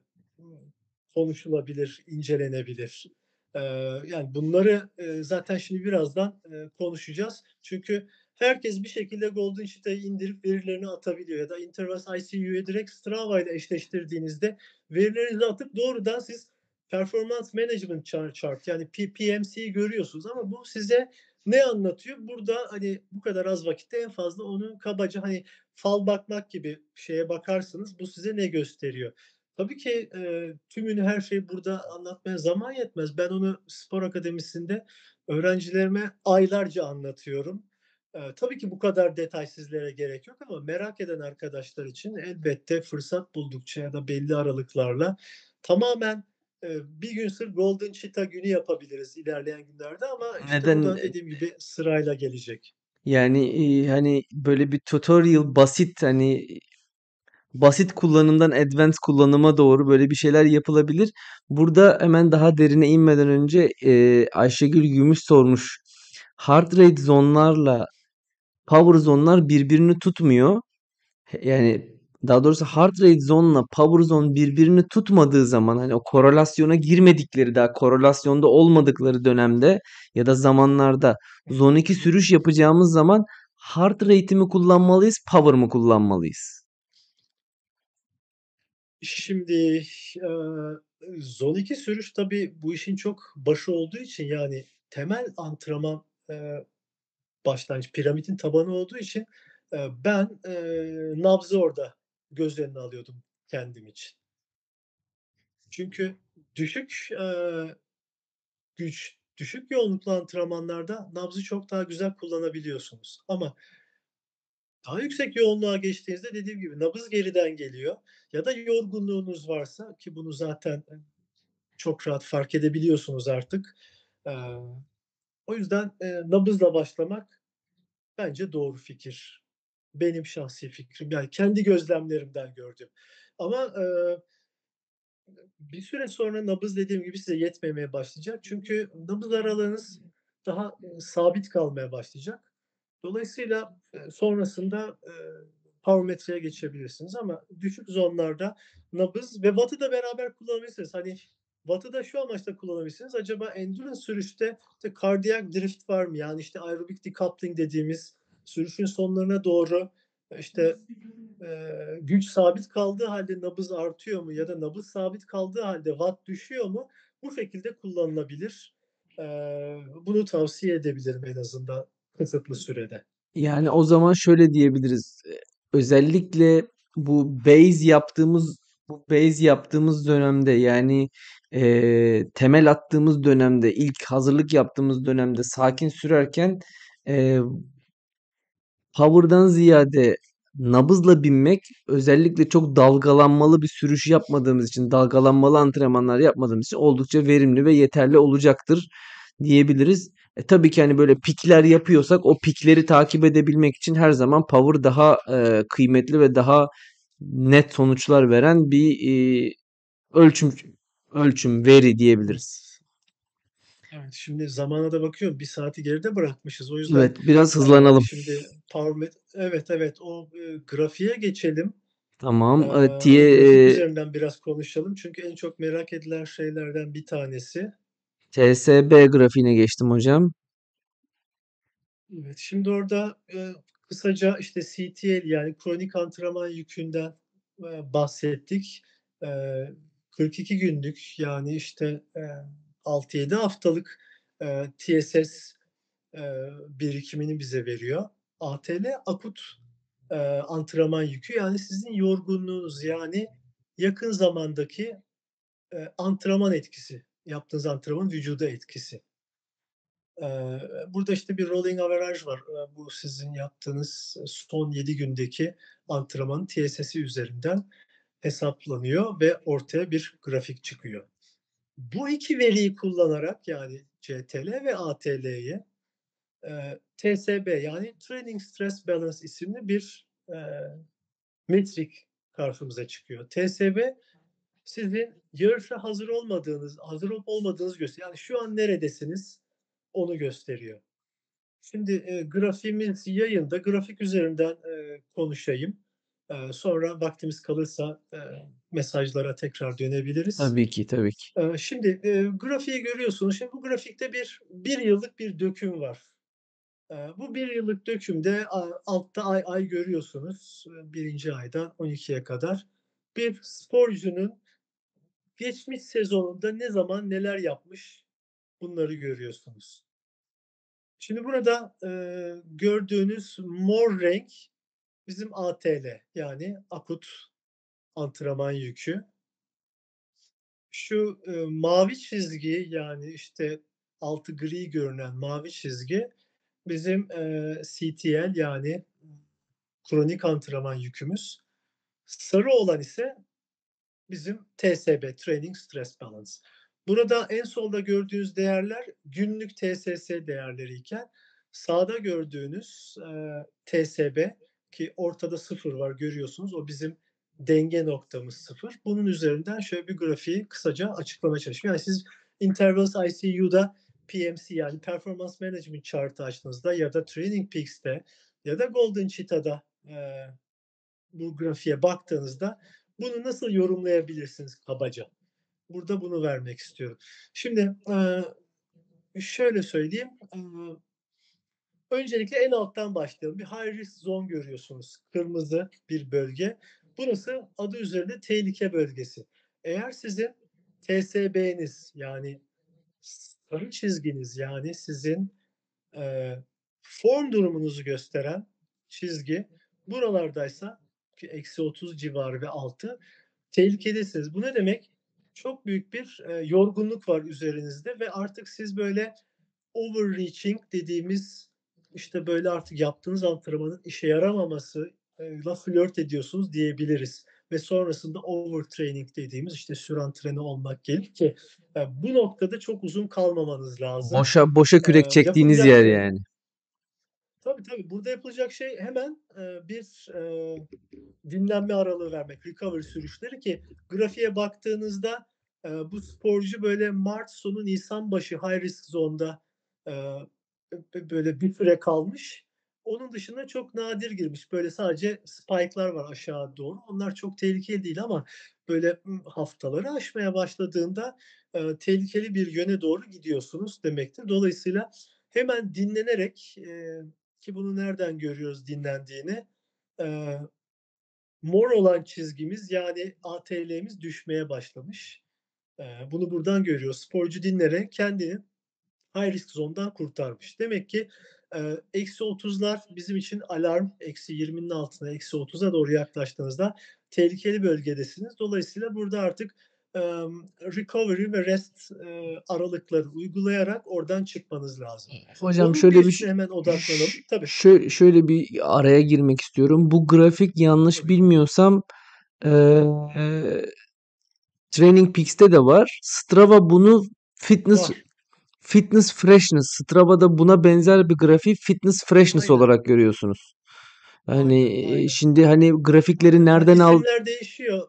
konuşulabilir, incelenebilir. Eee, yani, bunları, eee, zaten şimdi birazdan, eee, konuşacağız. Çünkü herkes bir şekilde Golden Cheetah'ı indirip verilerini atabiliyor ya da Intervals ICU'ya direkt Strava ile eşleştirdiğinizde verilerinizi atıp doğrudan siz performance management char chart yani P PMC'yi görüyorsunuz ama bu size ne anlatıyor? Burada, hani, bu kadar az vakitte en fazla onu kabaca, hani, fal bakmak gibi şeye bakarsınız. Bu size ne gösteriyor? Tabii ki, eee, tümünü, her şeyi burada anlatmaya zaman yetmez. Ben onu spor akademisinde öğrencilerime aylarca anlatıyorum. Eee, tabii ki bu kadar detay sizlere gerek yok ama merak eden arkadaşlar için elbette fırsat buldukça ya da belli aralıklarla tamamen, eee, bir gün sırf Golden Cheetah günü yapabiliriz ilerleyen günlerde ama, işte, Neden, da eee dediğim gibi sırayla gelecek. Yani, iii, hani, böyle bir tutorial basit, hani, basit kullanımdan advanced kullanıma doğru böyle bir şeyler yapılabilir. Burada hemen daha derine inmeden önce, eee, Ayşegül Gümüş sormuş. Heart rate zone'larla power zone'lar birbirini tutmuyor. Yani, daha doğrusu heart rate zone'la power zone birbirini tutmadığı zaman, hani, o korelasyona girmedikleri, daha korelasyonda olmadıkları dönemde ya da zamanlarda zone hı. 2 sürüş yapacağımız zaman heart rate'i mi kullanmalıyız, power mı kullanmalıyız? Şimdi, eee, zon 2 sürüş tabii bu işin çok başı olduğu için, yani, temel antrenman, eee, başlangıç, piramidin tabanı olduğu için, eee, ben, eee, nabzı orada göz önüne alıyordum kendim için. Çünkü düşük, eee, güç, düşük yoğunluklu antrenmanlarda nabzı çok daha güzel kullanabiliyorsunuz ama daha yüksek yoğunluğa geçtiğinizde dediğim gibi nabız geriden geliyor ya da yorgunluğunuz varsa ki bunu zaten, çok rahat fark edebiliyorsunuz artık. O yüzden, eee, nabızla başlamak bence doğru fikir. Benim şahsi fikrim, yani kendi gözlemlerimden gördüğüm ama, eee bir süre sonra nabız dediğim gibi size yetmemeye başlayacak. Çünkü nabız aralığınız daha, eee, sabit kalmaya başlayacak. Dolayısıyla, eee, sonrasında, eee, power geçebilirsiniz ama düşük zonlarda nabız ve watt'ı da beraber kullanabilirsiniz. Hani, watt'ı da şu amaçla kullanabilirsiniz. Acaba endurance sürüşte işte cardiac drift var mı? Yani, işte, aerobik decoupling dediğimiz sürüşün sonlarına doğru, işte, Eee, güç sabit kaldığı halde nabız artıyor mu ya da nabız sabit kaldığı halde watt düşüyor mu? Bu şekilde kullanılabilir. Eee, bunu tavsiye edebilirim en azından kısıtlı sürede. Yani o zaman şöyle diyebiliriz. Eee, özellikle bu base yaptığımız bu base yaptığımız dönemde yani eee, temel attığımız dönemde ilk hazırlık yaptığımız dönemde sakin sürerken eee Power'dan ziyade nabızla binmek özellikle çok dalgalanmalı bir sürüş yapmadığımız için, dalgalanmalı antrenmanlar yapmadığımız için oldukça verimli ve yeterli olacaktır diyebiliriz. E, tabii ki hani böyle pikler yapıyorsak o pikleri takip edebilmek için her zaman power daha e, kıymetli ve daha net sonuçlar veren bir e, ölçüm ölçüm veri diyebiliriz. Evet, şimdi zamana da bakıyorum. bir saati geride bırakmışız. O yüzden, Evet, biraz hızlanalım. şimdi Power Evet, evet, o, eee, grafiğe geçelim. Tamam. O diye e, üzerinden biraz konuşalım. Çünkü en çok merak edilen şeylerden bir tanesi. TSB grafiğine geçtim hocam. Evet, şimdi orada, eee, kısaca, işte, CTL yani kronik antrenman yükünden, eee, bahsettik. Eee, 42 günlük yani, işte, eee, 6-7 haftalık, eee, TSS, eee, birikimini bize veriyor. ATL akut, eee, antrenman yükü yani sizin yorgunluğunuz yani yakın zamandaki, eee, antrenman etkisi, yaptığınız antrenmanın vücuda etkisi. Burada, işte, bir rolling average var. Bu sizin yaptığınız son 7 gündeki antrenmanın TSS'i üzerinden hesaplanıyor ve ortaya bir grafik çıkıyor. Bu 2 veriyi kullanarak, yani CTL ve ATL'yi, eee, TSB yani Training Stress Balance isimli bir, eee, metrik karşımıza çıkıyor. TSB sizin yarışa hazır olmadığınız, hazır olup olmadığınızı gösteriyor. Yani şu an neredesiniz onu gösteriyor. Şimdi, eee, grafiğimiz yayında. Grafik üzerinden, eee, konuşayım. Sonra vaktimiz kalırsa, mesajlara tekrar dönebiliriz. Tabii ki, tabii ki. Şimdi, grafiği görüyorsunuz. Şimdi bu grafikte bir 1 yıllık bir döküm var. Bu 1 yıllık dökümde altta ay ay görüyorsunuz. Eee, 1'inci aydan 12'ye kadar bir sporcunun geçmiş sezonunda ne zaman neler yapmış bunları görüyorsunuz. Şimdi burada, eee, gördüğünüz mor renk bizim ATL yani akut antrenman yükü. Şu, eee, mavi çizgi yani, işte, altı gri görünen mavi çizgi bizim, eee, CTL yani kronik antrenman yükümüz. Sarı olan ise bizim TSB, Training Stress Balance. Burada en solda gördüğünüz değerler günlük TSS değerleriyken sağda gördüğünüz, eee, TSB ki ortada 0 var görüyorsunuz. O bizim denge noktamız 0. Bunun üzerinden şöyle bir grafiği kısaca açıklamaya çalışayım. Yani siz Intervals ICU'da PMC yani Performance Management Chart'ı açtığınızda ya da Training Peaks'te ya da Golden Cheetah'da, eee, bu grafiğe baktığınızda bunu nasıl yorumlayabilirsiniz kabaca? Burada bunu vermek istiyorum. Şimdi, eee, şöyle söyleyeyim, eee, öncelikle en alttan başlayalım. Bir high risk zone görüyorsunuz. Kırmızı bir bölge. Burası adı üzerinde tehlike bölgesi. Eğer sizin TSB'niz yani sarı çizginiz yani sizin, eee, form durumunuzu gösteren çizgi buralardaysa ki -30 civarı ve altı tehlikedesiniz. Bu ne demek? Çok büyük bir, eee, yorgunluk var üzerinizde ve artık siz böyle overreaching dediğimiz, işte, böyle artık yaptığınız antrenmanın işe yaramaması eee, la flört ediyorsunuz diyebiliriz ve sonrasında overtraining dediğimiz, işte, sürantrene olmak gelir ki, eee, bu noktada çok uzun kalmamanız lazım. Boşa boşa Eee, kürek çektiğiniz yapılacak yer şey yani. Tabii, tabii. Burada yapılacak şey hemen, eee, bir, eee, dinlenme aralığı vermek, recovery sürüşleri ki grafiğe baktığınızda, eee, bu sporcu böyle mart sonu nisan başı high risk zone'da, eee, bö böyle bir süre kalmış. Onun dışında çok nadir girmiş. Böyle sadece spike'lar var aşağı doğru. Onlar çok tehlikeli değil ama böyle, haftaları aşmaya başladığında, eee, tehlikeli bir yöne doğru gidiyorsunuz demektir. Dolayısıyla hemen dinlenerek, eee, ki bunu nereden görüyoruz dinlendiğini? Eee, mor olan çizgimiz yani ATL'miz düşmeye başlamış. Eee, bunu buradan görüyoruz. Sporcu dinlenerek kendini high risk zone'dan kurtarmış. Demek ki, eee, -30'lar bizim için alarm. -20'nin altına, -30'a doğru yaklaştığınızda tehlikeli bölgedesiniz. Dolayısıyla burada artık, emm, recovery ve rest, eee, aralıkları uygulayarak oradan çıkmanız lazım. Hocam Onun şöyle bir hemen odaklanalım. Tabii. şö şöyle bir araya girmek istiyorum. Bu grafik yanlış Tabii. bilmiyorsam, eee, Training Peaks'te de var. Strava bunu fitness Var. Fitness freshness Strava'da buna benzer bir grafiği fitness freshness Aynen. olarak görüyorsunuz. Hani, Aynen, aynen. şimdi, hani, grafikleri Ama nereden al isimler değişiyor.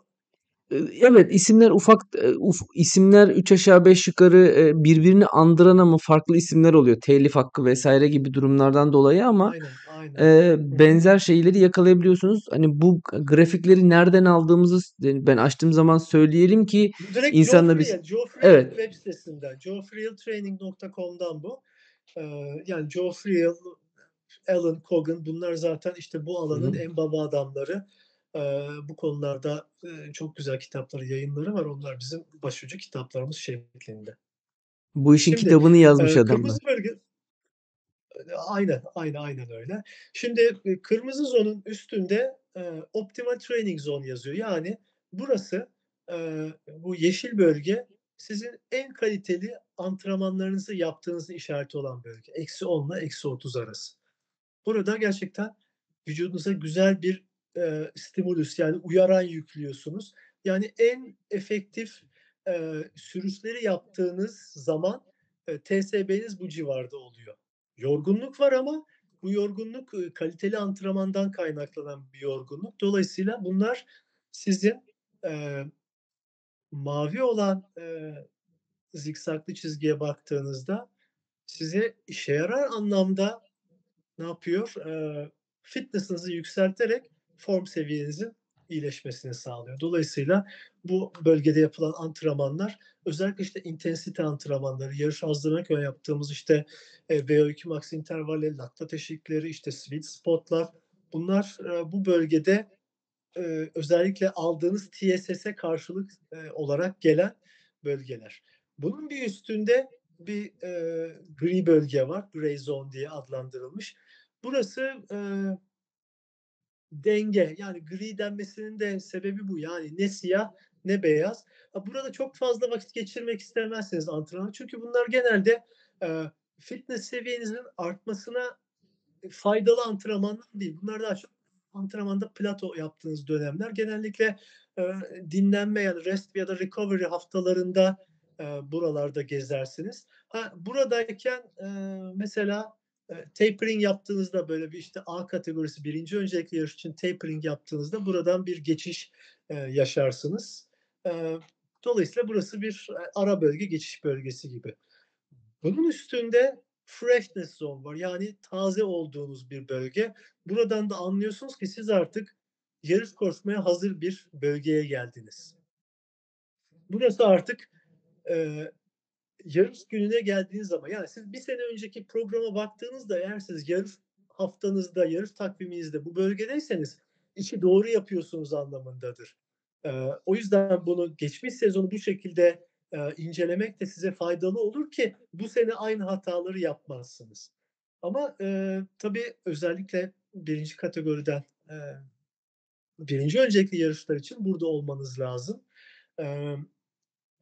Iıı, evet, isimler ufak eee, uf isimler 3 aşağı 5 yukarı, eee, birbirini andıran ama farklı isimler oluyor. Telif hakkı vs. gibi durumlardan dolayı ama, Aynen, hı. benzer şeyleri yakalayabiliyorsunuz. Hani, bu grafikleri nereden aldığımızı ben açtığım zaman söyleyelim ki direkt insanlar biz Evet. web sitesinden. joefrieltraining.com'dan bu. Eee, yani Friel, Alan Cogan bunlar zaten, işte, bu alanın hı. en baba adamları. Eee, bu konularda, eee, çok güzel kitapları, yayınları var. Onlar bizim başucu kitaplarımız şeklinde. Bu işin Şimdi, kitabını yazmış eee, adamlar. kırmızı bölge aynen, aynen, aynen öyle. Şimdi, kırmızı zonun üstünde, eee, optimal training zone yazıyor. Yani burası, eee, bu yeşil bölge sizin en kaliteli antrenmanlarınızı yaptığınızın işareti olan bölge. -10'la -30 arası. Burada gerçekten vücudunuza güzel bir, eee, stimulus yani uyaran yüklüyorsunuz. Yani en efektif, eee, sürüşleri yaptığınız zaman, eee, TSB'niz bu civarda oluyor. Yorgunluk var ama bu yorgunluk, kaliteli antrenmandan kaynaklanan bir yorgunluk. Dolayısıyla bunlar sizin, eee, mavi olan, eee, zikzaklı çizgiye baktığınızda size işe yarar anlamda ne yapıyor? Eee, fitness'ınızı yükselterek form seviyenizin iyileşmesini sağlıyor. Dolayısıyla bu bölgede yapılan antrenmanlar özellikle, işte, intensite antrenmanları, yarışa hazırlanırken yaptığımız, işte, eee, VO2 max intervalleri, laktat eşikleri, işte, sweet spot'lar bunlar, eee, bu bölgede, eee, özellikle aldığınız TSS'e karşılık, eee, olarak gelen bölgeler. Bunun bir üstünde bir, eee, gri bölge var. Gray zone diye adlandırılmış. Burası, eee denge. Yani gri denmesinin de sebebi bu. Yani ne siyah ne beyaz. Burada çok fazla vakit geçirmek istemezsiniz antrenmanda. Çünkü bunlar genelde, eee, fitness seviyenizin artmasına, eee, faydalı antrenmanlar değil. Bunlar daha çok antrenmanda plato yaptığınız dönemler. Genellikle, eee, dinlenme yani rest ya da recovery haftalarında, eee, buralarda gezersiniz. Ha, buradayken, eee, mesela, tapering yaptığınızda böyle bir, işte, A kategorisi 1'inci öncelikli yarış için tapering yaptığınızda buradan bir geçiş, eee, yaşarsınız. Eee, dolayısıyla burası bir, eee, ara bölge, geçiş bölgesi gibi. Bunun üstünde freshness zone var. Yani taze olduğunuz bir bölge. Buradan da anlıyorsunuz ki siz artık yarış koşmaya hazır bir bölgeye geldiniz. Burası artık, eee, yarış gününe geldiğiniz zaman yani siz 1 sene önceki programa baktığınızda eğer siz yarış haftanızda, yarış takviminizde bu bölgedeyseniz işi doğru yapıyorsunuz anlamındadır. Eee, o yüzden bunu geçmiş sezonu bu şekilde, eee, incelemek de size faydalı olur ki bu sene aynı hataları yapmazsınız. Ama, eee, tabii özellikle 1'inci kategoriden, eee, 1'inci öncelikli yarışlar için burada olmanız lazım. Emm,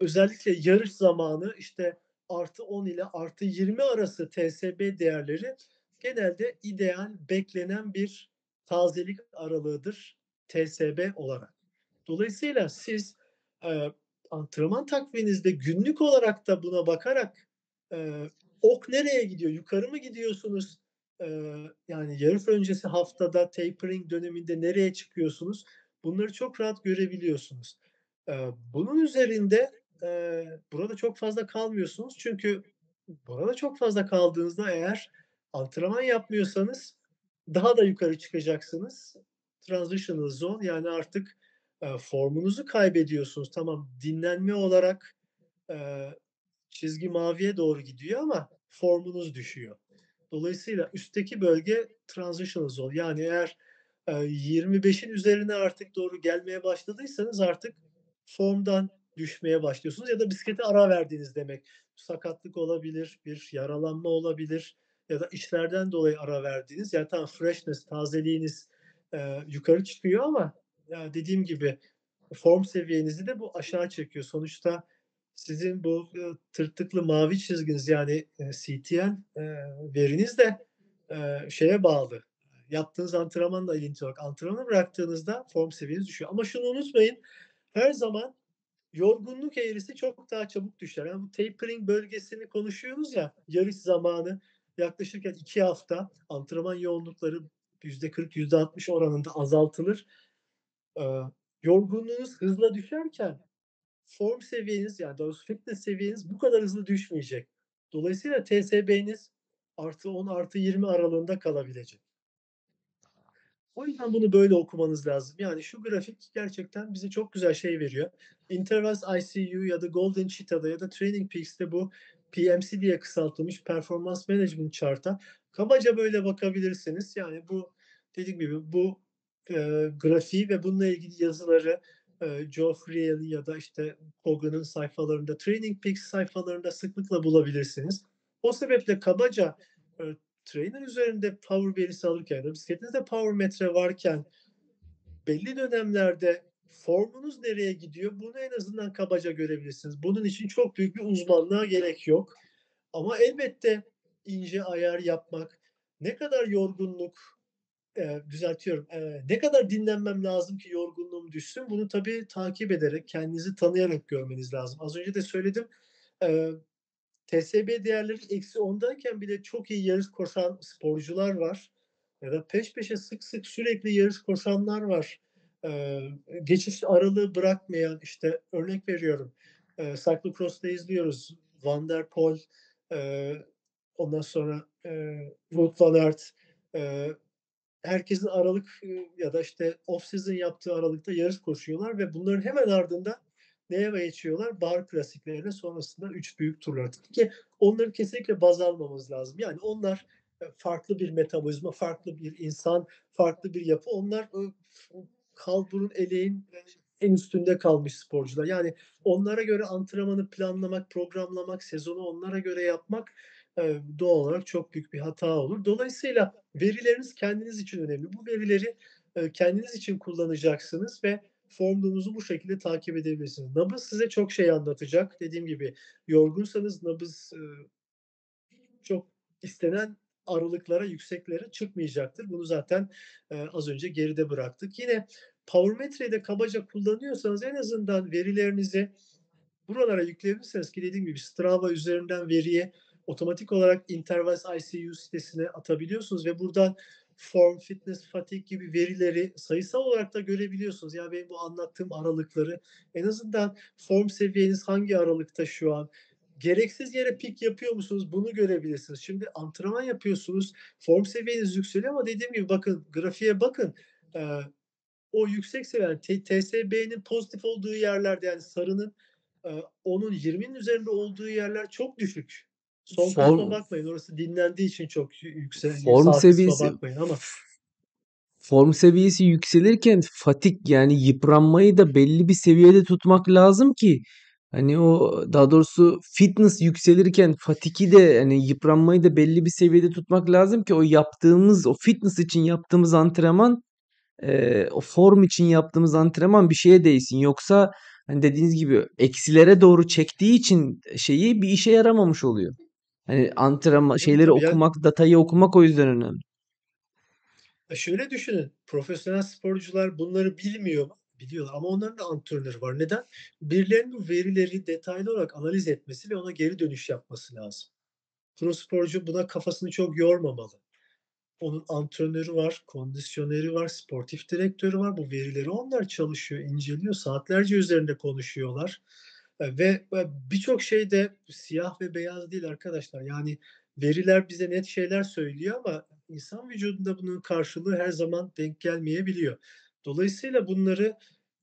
özellikle yarış zamanı, işte, +10 ile +20 arası TSB değerleri genelde ideal, beklenen bir tazelik aralığıdır TSB olarak. Dolayısıyla siz, eee, antrenman takviminizde günlük olarak da buna bakarak, eee, ok nereye gidiyor, yukarı mı gidiyorsunuz, eee, yani yarış öncesi haftada tapering döneminde nereye çıkıyorsunuz, bunları çok rahat görebiliyorsunuz. Eee, bunun üzerinde, eee, burada çok fazla kalmıyorsunuz. Çünkü burada çok fazla kaldığınızda eğer antrenman yapmıyorsanız daha da yukarı çıkacaksınız. Transitional zone yani artık, eee, formunuzu kaybediyorsunuz. Tamam, dinlenme olarak, eee, çizgi maviye doğru gidiyor ama formunuz düşüyor. Dolayısıyla üstteki bölge transitional zone yani eğer, eee, 25'in üzerine artık doğru gelmeye başladıysanız artık formdan düşmeye başlıyorsunuz ya da bisiklete ara verdiniz demek. Sakatlık olabilir, bir yaralanma olabilir ya da işlerden dolayı ara verdiğiniz, yani tamam freshness, tazeliğiniz, eee, yukarı çıkıyor ama ya dediğim gibi form seviyenizi de bu aşağı çekiyor. Sonuçta sizin bu, ııı, tırtıklı mavi çizginiz yani, eee, CTN, eee, veriniz de, eee, şeye bağlı, yaptığınız antrenmanla ilintili olarak antrenmanı bıraktığınızda form seviyeniz düşüyor. Ama şunu unutmayın, her zaman yorgunluk eğrisi çok daha çabuk düşer. Yani bu tapering bölgesini konuşuyoruz ya, yarış zamanı yaklaşırken 2 hafta antrenman yoğunlukları %40, %60 oranında azaltılır. Eee, yorgunluğunuz hızla düşerken form seviyeniz, yani doğrusu fitness seviyeniz bu kadar hızlı düşmeyecek. Dolayısıyla TSB'niz +10, +20 aralığında kalabilecek. O yüzden bunu böyle okumanız lazım. Yani şu grafik gerçekten bize çok güzel şey veriyor. Intervals ICU ya da Golden Cheetah'da ya da Training Peaks'te bu PMC diye kısaltılmış Performance Management Chart'a kabaca böyle bakabilirsiniz. Yani bu dediğim gibi bu, eee, grafiği ve bununla ilgili yazıları, Geoff Riehl ya da işte Hogan'ın sayfalarında, Training Peaks sayfalarında sıklıkla bulabilirsiniz. O sebeple kabaca, eee, trainer üzerinde power verisi alırken bisikletinizde power metre varken belli dönemlerde formunuz nereye gidiyor, bunu en azından kabaca görebilirsiniz. Bunun için çok büyük bir uzmanlığa gerek yok. Ama elbette ince ayar yapmak, ne kadar yorgunluk, eee, düzeltiyorum, eee, ne kadar dinlenmem lazım ki yorgunluğum düşsün, bunu tabii takip ederek, kendinizi tanıyarak görmeniz lazım. Az önce de söyledim, eee, TSB değerleri -10'dayken bile çok iyi yarış koşan sporcular var ya da peş peşe sık sık sürekli yarış koşanlar var. Eee, geçiş aralığı bırakmayan, işte örnek veriyorum, eee, Cyclocross'ta izliyoruz. Van der Poel, eee, ondan sonra, eee, Wout van Aert, eee, herkesin aralık, ııı, ya da işte off season yaptığı aralıkta yarış koşuyorlar ve bunların hemen ardından neye geçiyorlar? Bahar klasiklerine, sonrasında 3 büyük turlara. Tabii ki onları kesinlikle baz almamamız lazım. Yani onlar, eee, farklı bir metabolizma, farklı bir insan, farklı bir yapı. Onlar, ııı, kalburun, eleğin, eee, en üstünde kalmış sporcular. Yani onlara göre antrenmanı planlamak, programlamak, sezonu onlara göre yapmak, doğal olarak çok büyük bir hata olur. Dolayısıyla verileriniz kendiniz için önemli. Bu verileri, kendiniz için kullanacaksınız ve formunuzu bu şekilde takip edebilirsiniz. Nabız size çok şey anlatacak. Dediğim gibi yorgunsanız nabız, ııı, çok istenen aralıklara, yükseklere çıkmayacaktır. Bunu zaten, eee, az önce geride bıraktık. Yine power metreyi de kabaca kullanıyorsanız en azından verilerinizi buralara yükleyebilirsiniz ki dediğim gibi Strava üzerinden veriyi otomatik olarak Intervals ICU sitesine atabiliyorsunuz ve buradan form, fitness, fatigue gibi verileri sayısal olarak da görebiliyorsunuz. Yani benim bu anlattığım aralıkları en azından form seviyeniz hangi aralıkta şu an? Gereksiz yere pik yapıyor musunuz? Bunu görebilirsiniz. Şimdi antrenman yapıyorsunuz, form seviyeniz yükseliyor ama dediğim gibi bakın, grafiğe bakın. Eee, o yüksek seviye T TSB'nin pozitif olduğu yerlerde yani sarının, eee, 10'un 20'nin üzerinde olduğu yerler çok düşük. Sol Form bakmayın, orası dinlendiği için çok yü yüksek. form seviyesi bakmayın ama form seviyesi yükselirken fatig yani yıpranmayı da belli bir seviyede tutmak lazım ki hani o daha doğrusu fitness yükselirken fatigi de hani yıpranmayı da belli bir seviyede tutmak lazım ki o yaptığımız o fitness için yaptığımız antrenman eee, o form için yaptığımız antrenman bir şeye değsin. Yoksa hani dediğiniz gibi eksilere doğru çektiği için şeyi bir işe yaramamış oluyor. Hani antrenman şeyleri tabii. Yani okumak, datayı okumak o yüzden önemli. E, şöyle düşünün, profesyonel sporcular bunları bilmiyor mu? Biliyorlar ama onların da antrenörü var. Neden? Birilerinin bu verileri detaylı olarak analiz etmesi ve ona geri dönüş yapması lazım. Pro sporcu buna kafasını çok yormamalı. Onun antrenörü var, kondisyoneri var, sportif direktörü var. Bu verileri onlar çalışıyor, inceliyor. Saatlerce üzerinde konuşuyorlar. Ve birçok şey de siyah ve beyaz değil arkadaşlar. Yani veriler bize net şeyler söylüyor ama insan vücudunda bunun karşılığı her zaman denk gelmeyebiliyor. Dolayısıyla bunları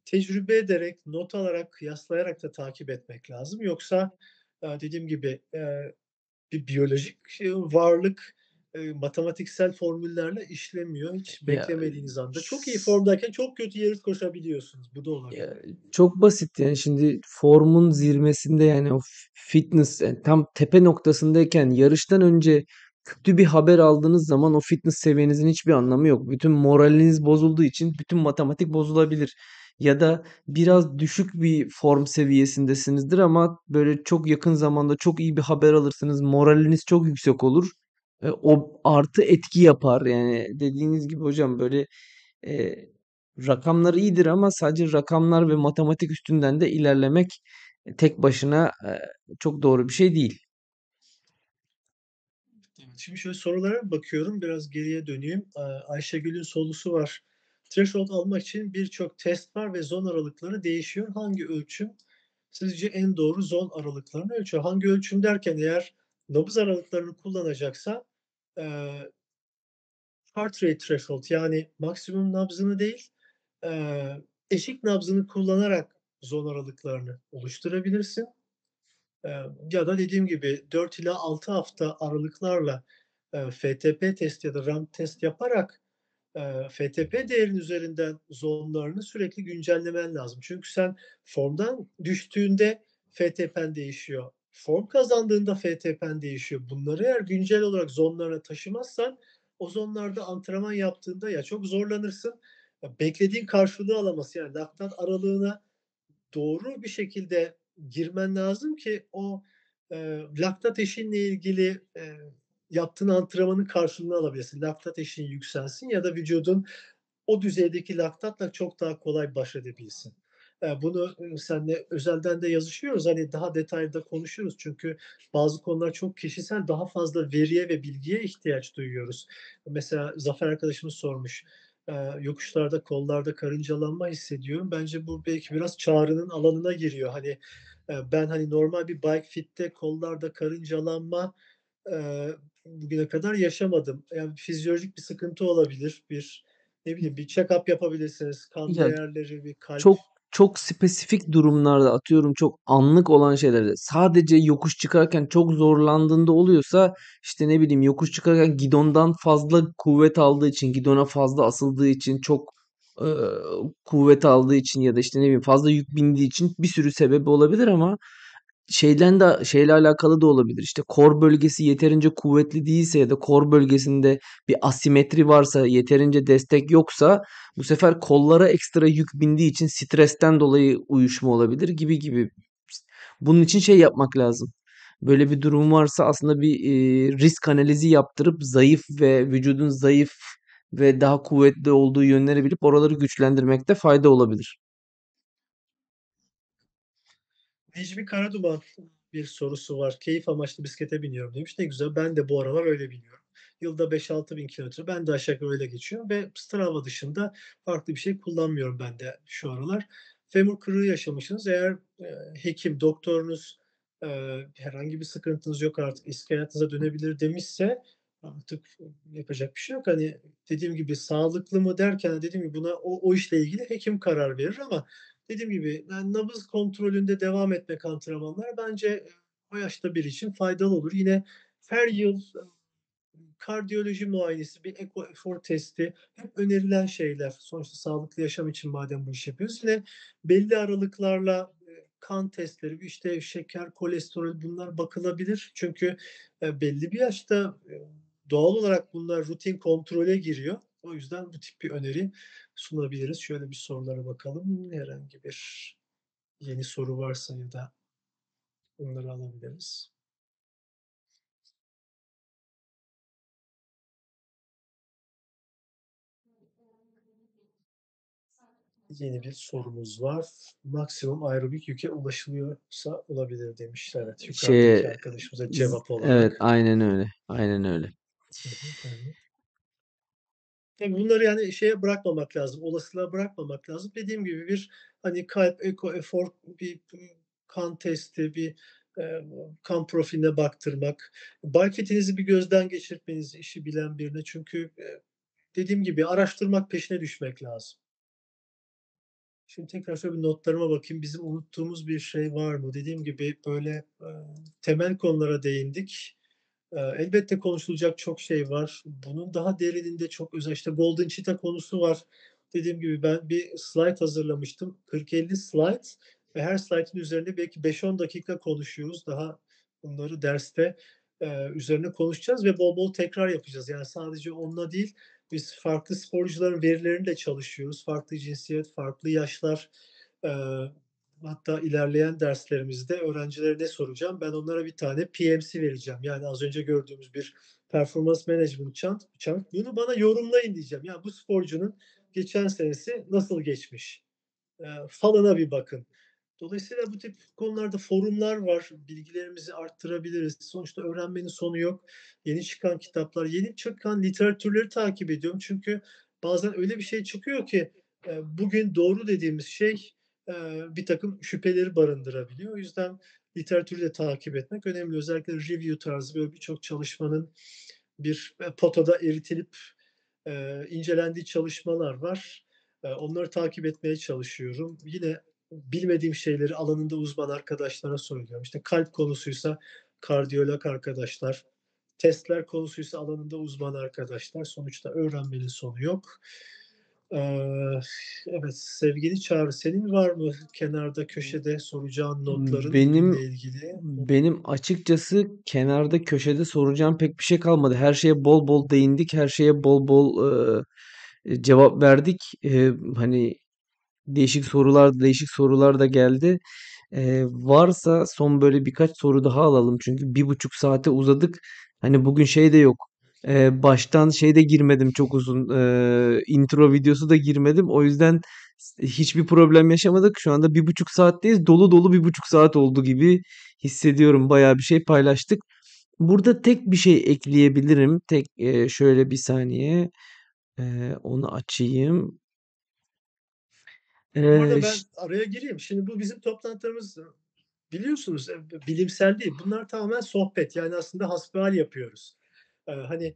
tecrübe ederek, not alarak, kıyaslayarak da takip etmek lazım. Yoksa, dediğim gibi, bir biyolojik, varlık, eee, matematiksel formüllerle işlemiyor. Hiç Ya beklemediğiniz anda. Çok iyi formdayken çok kötü yarış koşabiliyorsunuz. Bu da ya olabiliyor. çok basit yani şimdi formun zirvesinde yani o fitness, eee, tam tepe noktasındayken yarıştan önce kötü bir haber aldığınız zaman o fitness seviyenizin hiçbir anlamı yok. Bütün moraliniz bozulduğu için bütün matematik bozulabilir. Ya da biraz düşük bir form seviyesindesinizdir ama böyle çok yakın zamanda çok iyi bir haber alırsınız. Moraliniz çok yüksek olur. Eee, o artı etki yapar. Yani dediğiniz gibi hocam böyle, eee, rakamlar iyidir ama sadece rakamlar ve matematik üstünden de ilerlemek, eee, tek başına, eee, çok doğru bir şey değil. Şimdi şöyle sorulara bakıyorum, biraz geriye döneyim. Eee, Ayşegül'ün sorusu var. Threshold almak için birçok test var ve zon aralıkları değişiyor. Hangi ölçüm sizce en doğru zon aralıklarını ölçüyor? Hangi ölçüm derken eğer nabız aralıklarını kullanacaksa, eee, heart rate threshold yani maksimum nabzını değil, eee, eşik nabzını kullanarak zon aralıklarını oluşturabilirsin. Eee, ya da dediğim gibi 4 ila 6 hafta aralıklarla, eee, FTP test ya da RAM test yaparak, eee, FTP değerinin üzerinden zonlarını sürekli güncellemen lazım. Çünkü sen formdan düştüğünde FTP'n değişiyor. Form kazandığında FTP'n değişiyor. Bunları eğer güncel olarak zonlarına taşımazsan o zonlarda antrenman yaptığında ya çok zorlanırsın, ya beklediğin karşılığı alamazsın. Yani laktat aralığına doğru bir şekilde girmen lazım ki o, eee, laktat eşiğinle ilgili, eee, yaptığın antrenmanın karşılığını alabilesin. Laktat eşiğin yükselsin ya da vücudun o düzeydeki laktatla çok daha kolay baş edebilsin. Bunu, ııı, seninle özelden de yazışıyoruz. Hani, daha detaylı konuşuruz çünkü bazı konular çok kişisel, daha fazla veriye ve bilgiye ihtiyaç duyuyoruz. Mesela Zafer arkadaşımız sormuş, "Yokuşlarda, kollarda karıncalanma hissediyorum." Bence bu belki biraz Çağrı'nın alanına giriyor. Hani, ben, hani, normal bir bike fit'te kollarda karıncalanma, bugüne kadar yaşamadım. Yani fizyolojik bir sıkıntı olabilir. Bir, ne bileyim, bir check-up yapabilirsiniz. Kan değerleri, bir kalp çok çok spesifik durumlarda atıyorum çok anlık olan şeylerde sadece yokuş çıkarken çok zorlandığında oluyorsa işte ne bileyim yokuş çıkarken gidondan fazla kuvvet aldığı için gidona fazla asıldığı için çok eee, kuvvet aldığı için ya da işte ne bileyim fazla yük bindiği için bir sürü sebebi olabilir ama şeyden de şeyle alakalı da olabilir. İşte kor bölgesi yeterince kuvvetli değilse ya da kor bölgesinde bir asimetri varsa, yeterince destek yoksa bu sefer kollara ekstra yük bindiği için stresten dolayı uyuşma olabilir gibi gibi. Bunun için şey yapmak lazım. Böyle bir durum varsa aslında bir e, risk analizi yaptırıp zayıf ve vücudun zayıf ve daha kuvvetli olduğu yönleri bilip oraları güçlendirmekte fayda olabilir. Necmi Karaduman bir sorusu var. "Keyif amaçlı bisiklete biniyorum." demiş. Ne güzel, ben de bu aralar öyle biniyorum. Yılda 5-6 bin kilometre. Ben de aşağı yukarı öyle geçiyorum ve Strava dışında farklı bir şey kullanmıyorum ben de şu aralar. Femur kırığı yaşamışsınız. Eğer, eee, hekim, doktorunuz, eee, herhangi bir sıkıntınız yok artık, eski hayatınıza dönebilir demişse artık yapacak bir şey yok. Hani, dediğim gibi sağlıklı mı derken dediğim gibi buna o o işle ilgili hekim karar verir ama Dediğim gibi, yani nabız kontrolünde devam etmek antrenmanlara bence, eee, o yaşta biri için faydalı olur. Yine her yıl, kardiyoloji muayenesi, bir eko efor testi hep önerilen şeyler. Sonuçta sağlıklı yaşam için madem bu işi yapıyoruz. Yine belli aralıklarla, eee, kan testleri, işte şeker, kolesterol bunlar bakılabilir. Çünkü, belli bir yaşta, doğal olarak bunlar rutin kontrole giriyor. O yüzden bu tip bir öneri sunabiliriz. Şöyle bir sorulara bakalım. Herhangi bir yeni soru varsa ya da onları alabiliriz. Yeni bir sorumuz var. Maksimum aerobik yüke ulaşılıyorsa olabilir demiş. Evet, yukarıdaki Şeye arkadaşımıza cevap evet, olarak. aynen öyle. Aynen öyle. Hı hı, hı Tabii bunları yani şeye bırakmamak lazım, olasılığa bırakmamak lazım. Dediğim gibi bir, hani, kalp, eko, efor, bir kan testi, bir, kan profiline baktırmak, bel fetinizi bir gözden geçirtmeniz işi bilen birine. Çünkü, dediğim gibi araştırmak, peşine düşmek lazım. Şimdi tekrar şöyle bir notlarıma bakayım. Bizim unuttuğumuz bir şey var mı? Dediğim gibi, böyle, temel konulara değindik. Elbette konuşulacak çok şey var. Bunun daha derininde çok özel, işte, golden cheetah konusu var. Dediğim gibi ben bir slide hazırlamıştım. 40-50 slide ve her slaytın üzerinde belki 5-10 dakika konuşuyoruz. Daha bunları derste, üzerine konuşacağız ve bol bol tekrar yapacağız. Yani sadece onunla değil, biz farklı sporcuların verileriyle çalışıyoruz. Farklı cinsiyet, farklı yaşlar. Hatta ilerleyen derslerimizde öğrencilere ne soracağım? Ben onlara bir tane PMC vereceğim. Yani az önce gördüğümüz bir performance management chart chart. Bunu bana yorumlayın diyeceğim. Ya, bu sporcunun geçen senesi nasıl geçmiş? Eee, falına bir bakın. Dolayısıyla bu tip konularda forumlar var. Bilgilerimizi arttırabiliriz. Sonuçta öğrenmenin sonu yok. Yeni çıkan kitaplar, yeni çıkan literatürleri takip ediyorum. Çünkü bazen öyle bir şey çıkıyor ki, eee, bugün doğru dediğimiz şey, eee, birtakım şüpheleri barındırabiliyor. O yüzden literatürü de takip etmek önemli. Özellikle review tarzı böyle birçok çalışmanın bir, eee, potada eritilip, eee, incelendiği çalışmalar var. Eee, onları takip etmeye çalışıyorum. Yine bilmediğim şeyleri alanında uzman arkadaşlara soruyorum. İşte kalp konusuysa kardiyolog arkadaşlar, testler konusuysa alanında uzman arkadaşlar. Sonuçta öğrenmenin sonu yok. Evet, sevgili Çağrı, senin var mı kenarda köşede soracağın notların Benim ilgili? Benim açıkçası kenarda köşede soracağım pek bir şey kalmadı. Her şeye bol bol değindik. Her şeye bol bol, eee, cevap verdik. Eee, hani değişik sorular değişik sorular da geldi. Eee, varsa son böyle birkaç soru daha alalım. Çünkü bir buçuk saate uzadık. Hani bugün şey de yok. Eee, baştan şey de girmedim çok uzun. Eee, intro videosu da girmedim. O yüzden hiçbir problem yaşamadık. Şu anda bir buçuk saatteyiz. Dolu dolu bir buçuk saat oldu gibi hissediyorum. Bayağı bir şey paylaştık. Burada tek bir şey ekleyebilirim. Tek eee, şöyle bir saniye. Eee, onu açayım. Bu arada ben araya gireyim. Şimdi bu bizim toplantılarımız biliyorsunuz e, bilimsel değil. Bunlar tamamen sohbet. Yani aslında hasbihal yapıyoruz. Hani,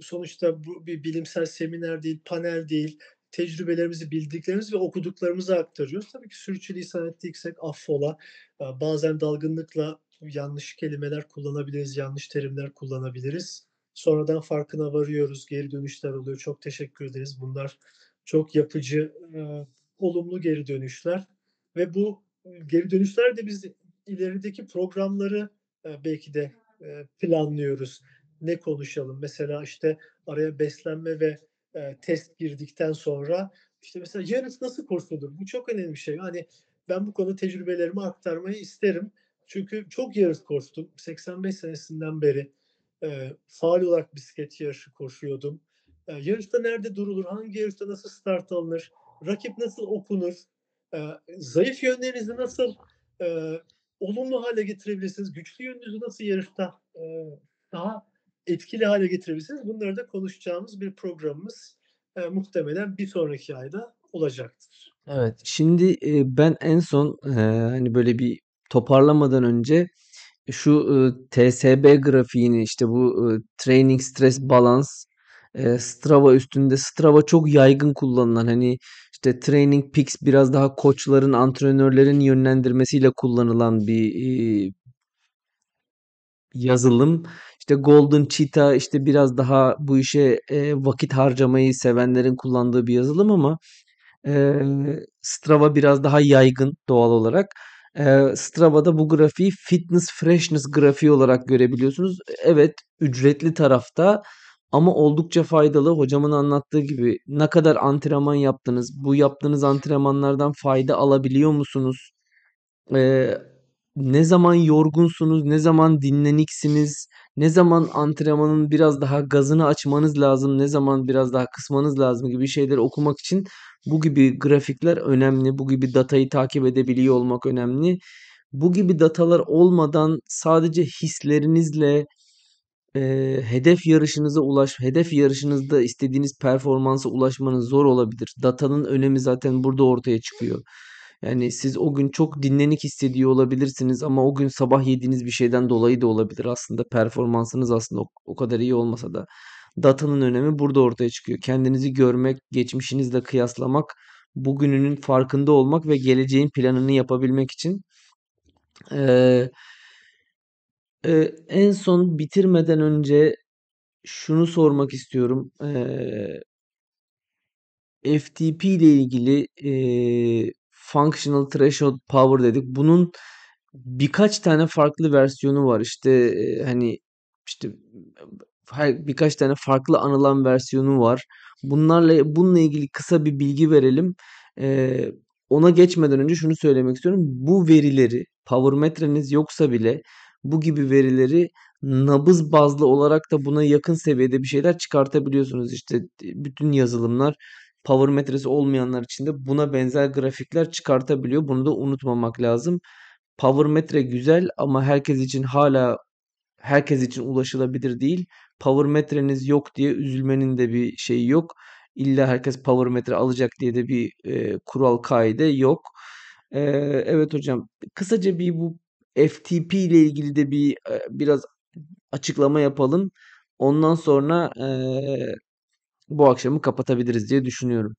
sonuçta bu bir bilimsel seminer değil, panel değil. Tecrübelerimizi, bildiklerimizi ve okuduklarımızı aktarıyoruz. Tabii ki sürçülisan ettiysek affola. Bazen dalgınlıkla yanlış kelimeler kullanabiliriz, yanlış terimler kullanabiliriz. Sonradan farkına varıyoruz, geri dönüşler oluyor. Çok teşekkür ederiz. Bunlar çok yapıcı, olumlu geri dönüşler ve bu, geri dönüşler de biz ilerideki programları, belki de, planlıyoruz. Ne konuşalım? Mesela, işte, araya beslenme ve, eee, test girdikten sonra, işte, mesela yarın nasıl koşulur? Bu çok önemli bir şey. Hani, ben bu konuda tecrübelerimi aktarmayı isterim. Çünkü çok yarış koştum. 85 senesinden beri, eee, faal olarak bisiklet yarışı koşuyordum. Eee, yarışta nerede durulur? Hangi yarışta nasıl start alınır? Rakip nasıl okunur? Eee, zayıf yönlerinizi nasıl, eee, olumlu hâle getirebilirsiniz? Güçlü yönünüzü nasıl yarışta, eee, daha etkili hâle getirebilirsiniz? Bunları da konuşacağımız bir programımız, eee, muhtemelen bir sonraki ayda olacaktır. Evet. Şimdi eee, ben en son eee, hani böyle bir toparlamadan önce şu eee, TSB grafiğini işte bu eee, Training Stress Balance eee, Strava üstünde Strava çok yaygın kullanılan hani işte Training Peaks biraz daha koçların, antrenörlerin yönlendirmesiyle kullanılan bir eee, yazılım. İşte Golden Cheetah işte biraz daha bu işe e, vakit harcamayı sevenlerin kullandığı bir yazılım ama e, Strava biraz daha yaygın doğal olarak. E, Strava'da bu grafiği fitness freshness grafiği olarak görebiliyorsunuz. Evet, ücretli tarafta ama oldukça faydalı. Hocamın anlattığı gibi ne kadar antrenman yaptınız, bu yaptığınız antrenmanlardan fayda alabiliyor musunuz? Eee, ne zaman yorgunsunuz, ne zaman dinleniksiniz, ne zaman antrenmanın biraz daha gazını açmanız lazım, ne zaman biraz daha kısmanız lazım gibi şeyleri okumak için bu gibi grafikler önemli. Bu gibi datayı takip edebiliyor olmak önemli. Bu gibi datalar olmadan sadece hislerinizle Eee, hedef yarışınıza ulaş hedef yarışınızda istediğiniz performansa ulaşmanız zor olabilir. Datanın önemi zaten burada ortaya çıkıyor. Yani siz o gün çok dinlenik hissediyor olabilirsiniz ama o gün sabah yediğiniz bir şeyden dolayı da olabilir. Aslında performansınız aslında o, o kadar iyi olmasa da datanın önemi burada ortaya çıkıyor. Kendinizi görmek, geçmişinizle kıyaslamak, bugününün farkında olmak ve geleceğin planını yapabilmek için eee, eee, en son bitirmeden önce şunu sormak istiyorum. Eee, FTP ile ilgili eee, Functional Threshold Power dedik. Bunun birkaç tane farklı versiyonu var. İşte eee, hani işte her, birkaç tane farklı anılan versiyonu var. Bunlarla bununla ilgili kısa bir bilgi verelim. Eee, ona geçmeden önce şunu söylemek istiyorum. Bu verileri power metreniz yoksa bile bu gibi verileri nabız bazlı olarak da buna yakın seviyede bir şeyler çıkartabiliyorsunuz. İşte bütün yazılımlar power metresi olmayanlar için de buna benzer grafikler çıkartabiliyor. Bunu da unutmamak lazım. Power metre güzel ama herkes için hala herkes için ulaşılabilir değil. Power metreniz yok diye üzülmenin de bir şeyi yok. İlla herkes power metre alacak diye de bir e, kural kaide yok. E, evet hocam. Kısaca bir bu FTP ile ilgili de bir e, biraz açıklama yapalım. Ondan sonra e, bu akşamı kapatabiliriz diye düşünüyorum.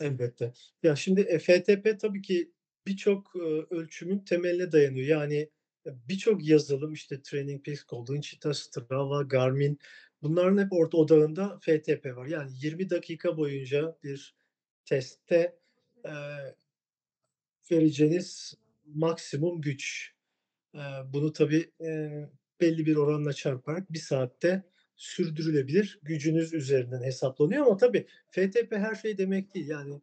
Elbette. Ya şimdi e, FTP tabii ki birçok, ııı, ölçümün temeline dayanıyor. Yani, eee, birçok yazılım, işte, Training Peaks, Golden Cheetah, Strava, Garmin bunların hep orta odağında FTP var. Yani 20 dakika boyunca bir testte, eee, vereceğiniz maksimum güç. Eee, bunu tabii, eee, belli bir oranla çarparak 1 saatte sürdürülebilir gücünüz üzerinden hesaplanıyor ama tabii FTP her şey demek değil. Yani,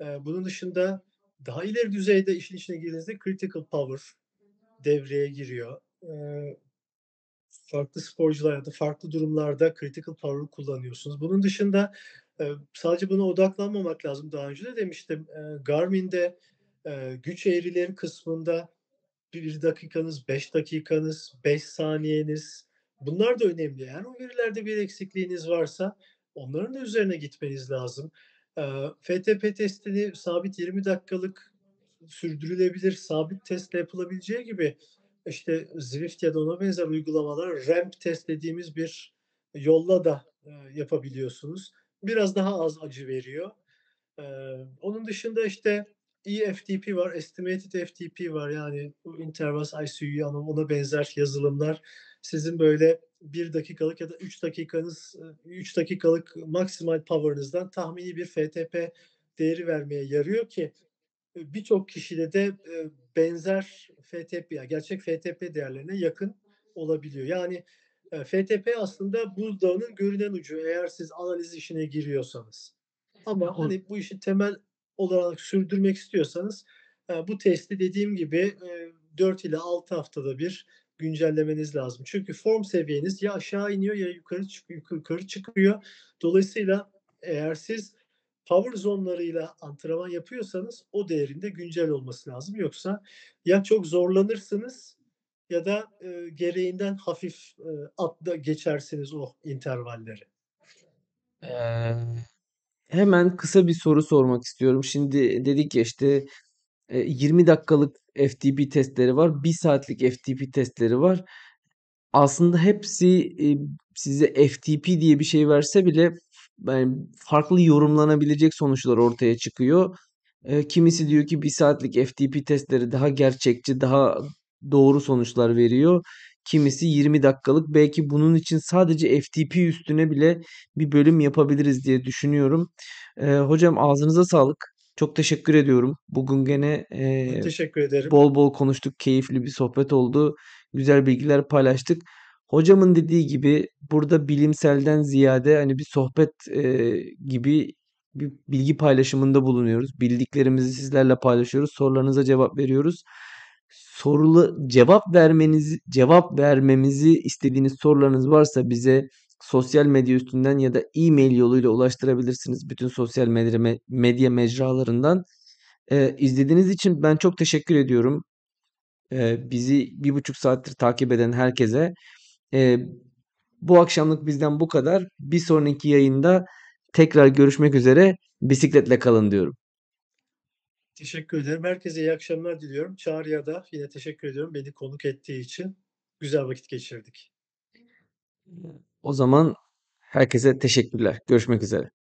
eee, bunun dışında daha ileri düzeyde işin içine girdiğinizde critical power devreye giriyor. Eee, farklı sporcular ya da farklı durumlarda critical power'ı kullanıyorsunuz. Bunun dışında, eee, sadece buna odaklanmamak lazım. Daha önce de demiştim. Eee, Garmin'de, eee, güç eğrileri kısmında 1 dakikanız, 5 dakikanız, 5 saniyeniz bunlar da önemli. Eğer o verilerde bir eksikliğiniz varsa onların da üzerine gitmeniz lazım. FTP testini sabit 20 dakikalık sürdürülebilir sabit testle yapılabileceği gibi, işte, Zwift ya da ona benzer uygulamalar ramp test dediğimiz bir yolla da, yapabiliyorsunuz. Biraz daha az acı veriyor. Onun dışında, işte, EFTP var, Estimated FTP var. Yani bu interval ICU ona benzer yazılımlar sizin böyle 1 dakikalık ya da 3 dakikanız, ııı, 3 dakikalık maksimal power'ınızdan tahmini bir FTP değeri vermeye yarıyor ki, eee, birçok kişide de, eee, benzer FTP ya gerçek FTP değerlerine yakın olabiliyor. Yani, FTP aslında buzdağının görünen ucu eğer siz analiz işine giriyorsanız. Ama, hani, bu işi temel olarak sürdürmek istiyorsanız, bu testi dediğim gibi, eee, 4 ile 6 haftada bir güncellemeniz lazım. Çünkü form seviyeniz ya aşağı iniyor ya yukarı çık yukarı çıkıyor. Dolayısıyla eğer siz power zonlarıyla antrenman yapıyorsanız o değerin de güncel olması lazım. Yoksa ya çok zorlanırsınız ya da, eee, gereğinden hafif, eee, atla geçersiniz o intervalleri. Eee, hemen kısa bir soru sormak istiyorum. Şimdi dedik ya işte e, 20 dakikalık FTP testleri var, bir saatlik FTP testleri var. Aslında hepsi size FTP diye bir şey verse bile yani farklı yorumlanabilecek sonuçlar ortaya çıkıyor. Kimisi diyor ki bir saatlik FTP testleri daha gerçekçi, daha doğru sonuçlar veriyor. kimisi 20 dakikalık. Belki bunun için sadece FTP üstüne bile bir bölüm yapabiliriz diye düşünüyorum. Hocam ağzınıza sağlık. Çok teşekkür ediyorum. Bugün gene, eee, teşekkür ederim. bol bol konuştuk. Keyifli bir sohbet oldu. Güzel bilgiler paylaştık. Hocamın dediği gibi burada bilimselden ziyade hani bir sohbet eee, gibi bir bilgi paylaşımında bulunuyoruz. Bildiklerimizi sizlerle paylaşıyoruz. Sorularınıza cevap veriyoruz. Sorulu cevap vermenizi cevap vermemizi istediğiniz sorularınız varsa bize sosyal medya üstünden ya da e-mail yoluyla ulaştırabilirsiniz. Bütün sosyal medya, medya mecralarından. Eee, izlediğiniz için ben çok teşekkür ediyorum. Eee, bizi bir buçuk saattir takip eden herkese. Eee, bu akşamlık bizden bu kadar. Bir sonraki yayında tekrar görüşmek üzere. Bisikletle kalın diyorum. Teşekkür ederim. Herkese iyi akşamlar diliyorum. Çağrı'ya da yine teşekkür ediyorum beni konuk ettiği için. Güzel vakit geçirdik. O zaman herkese teşekkürler. Görüşmek üzere.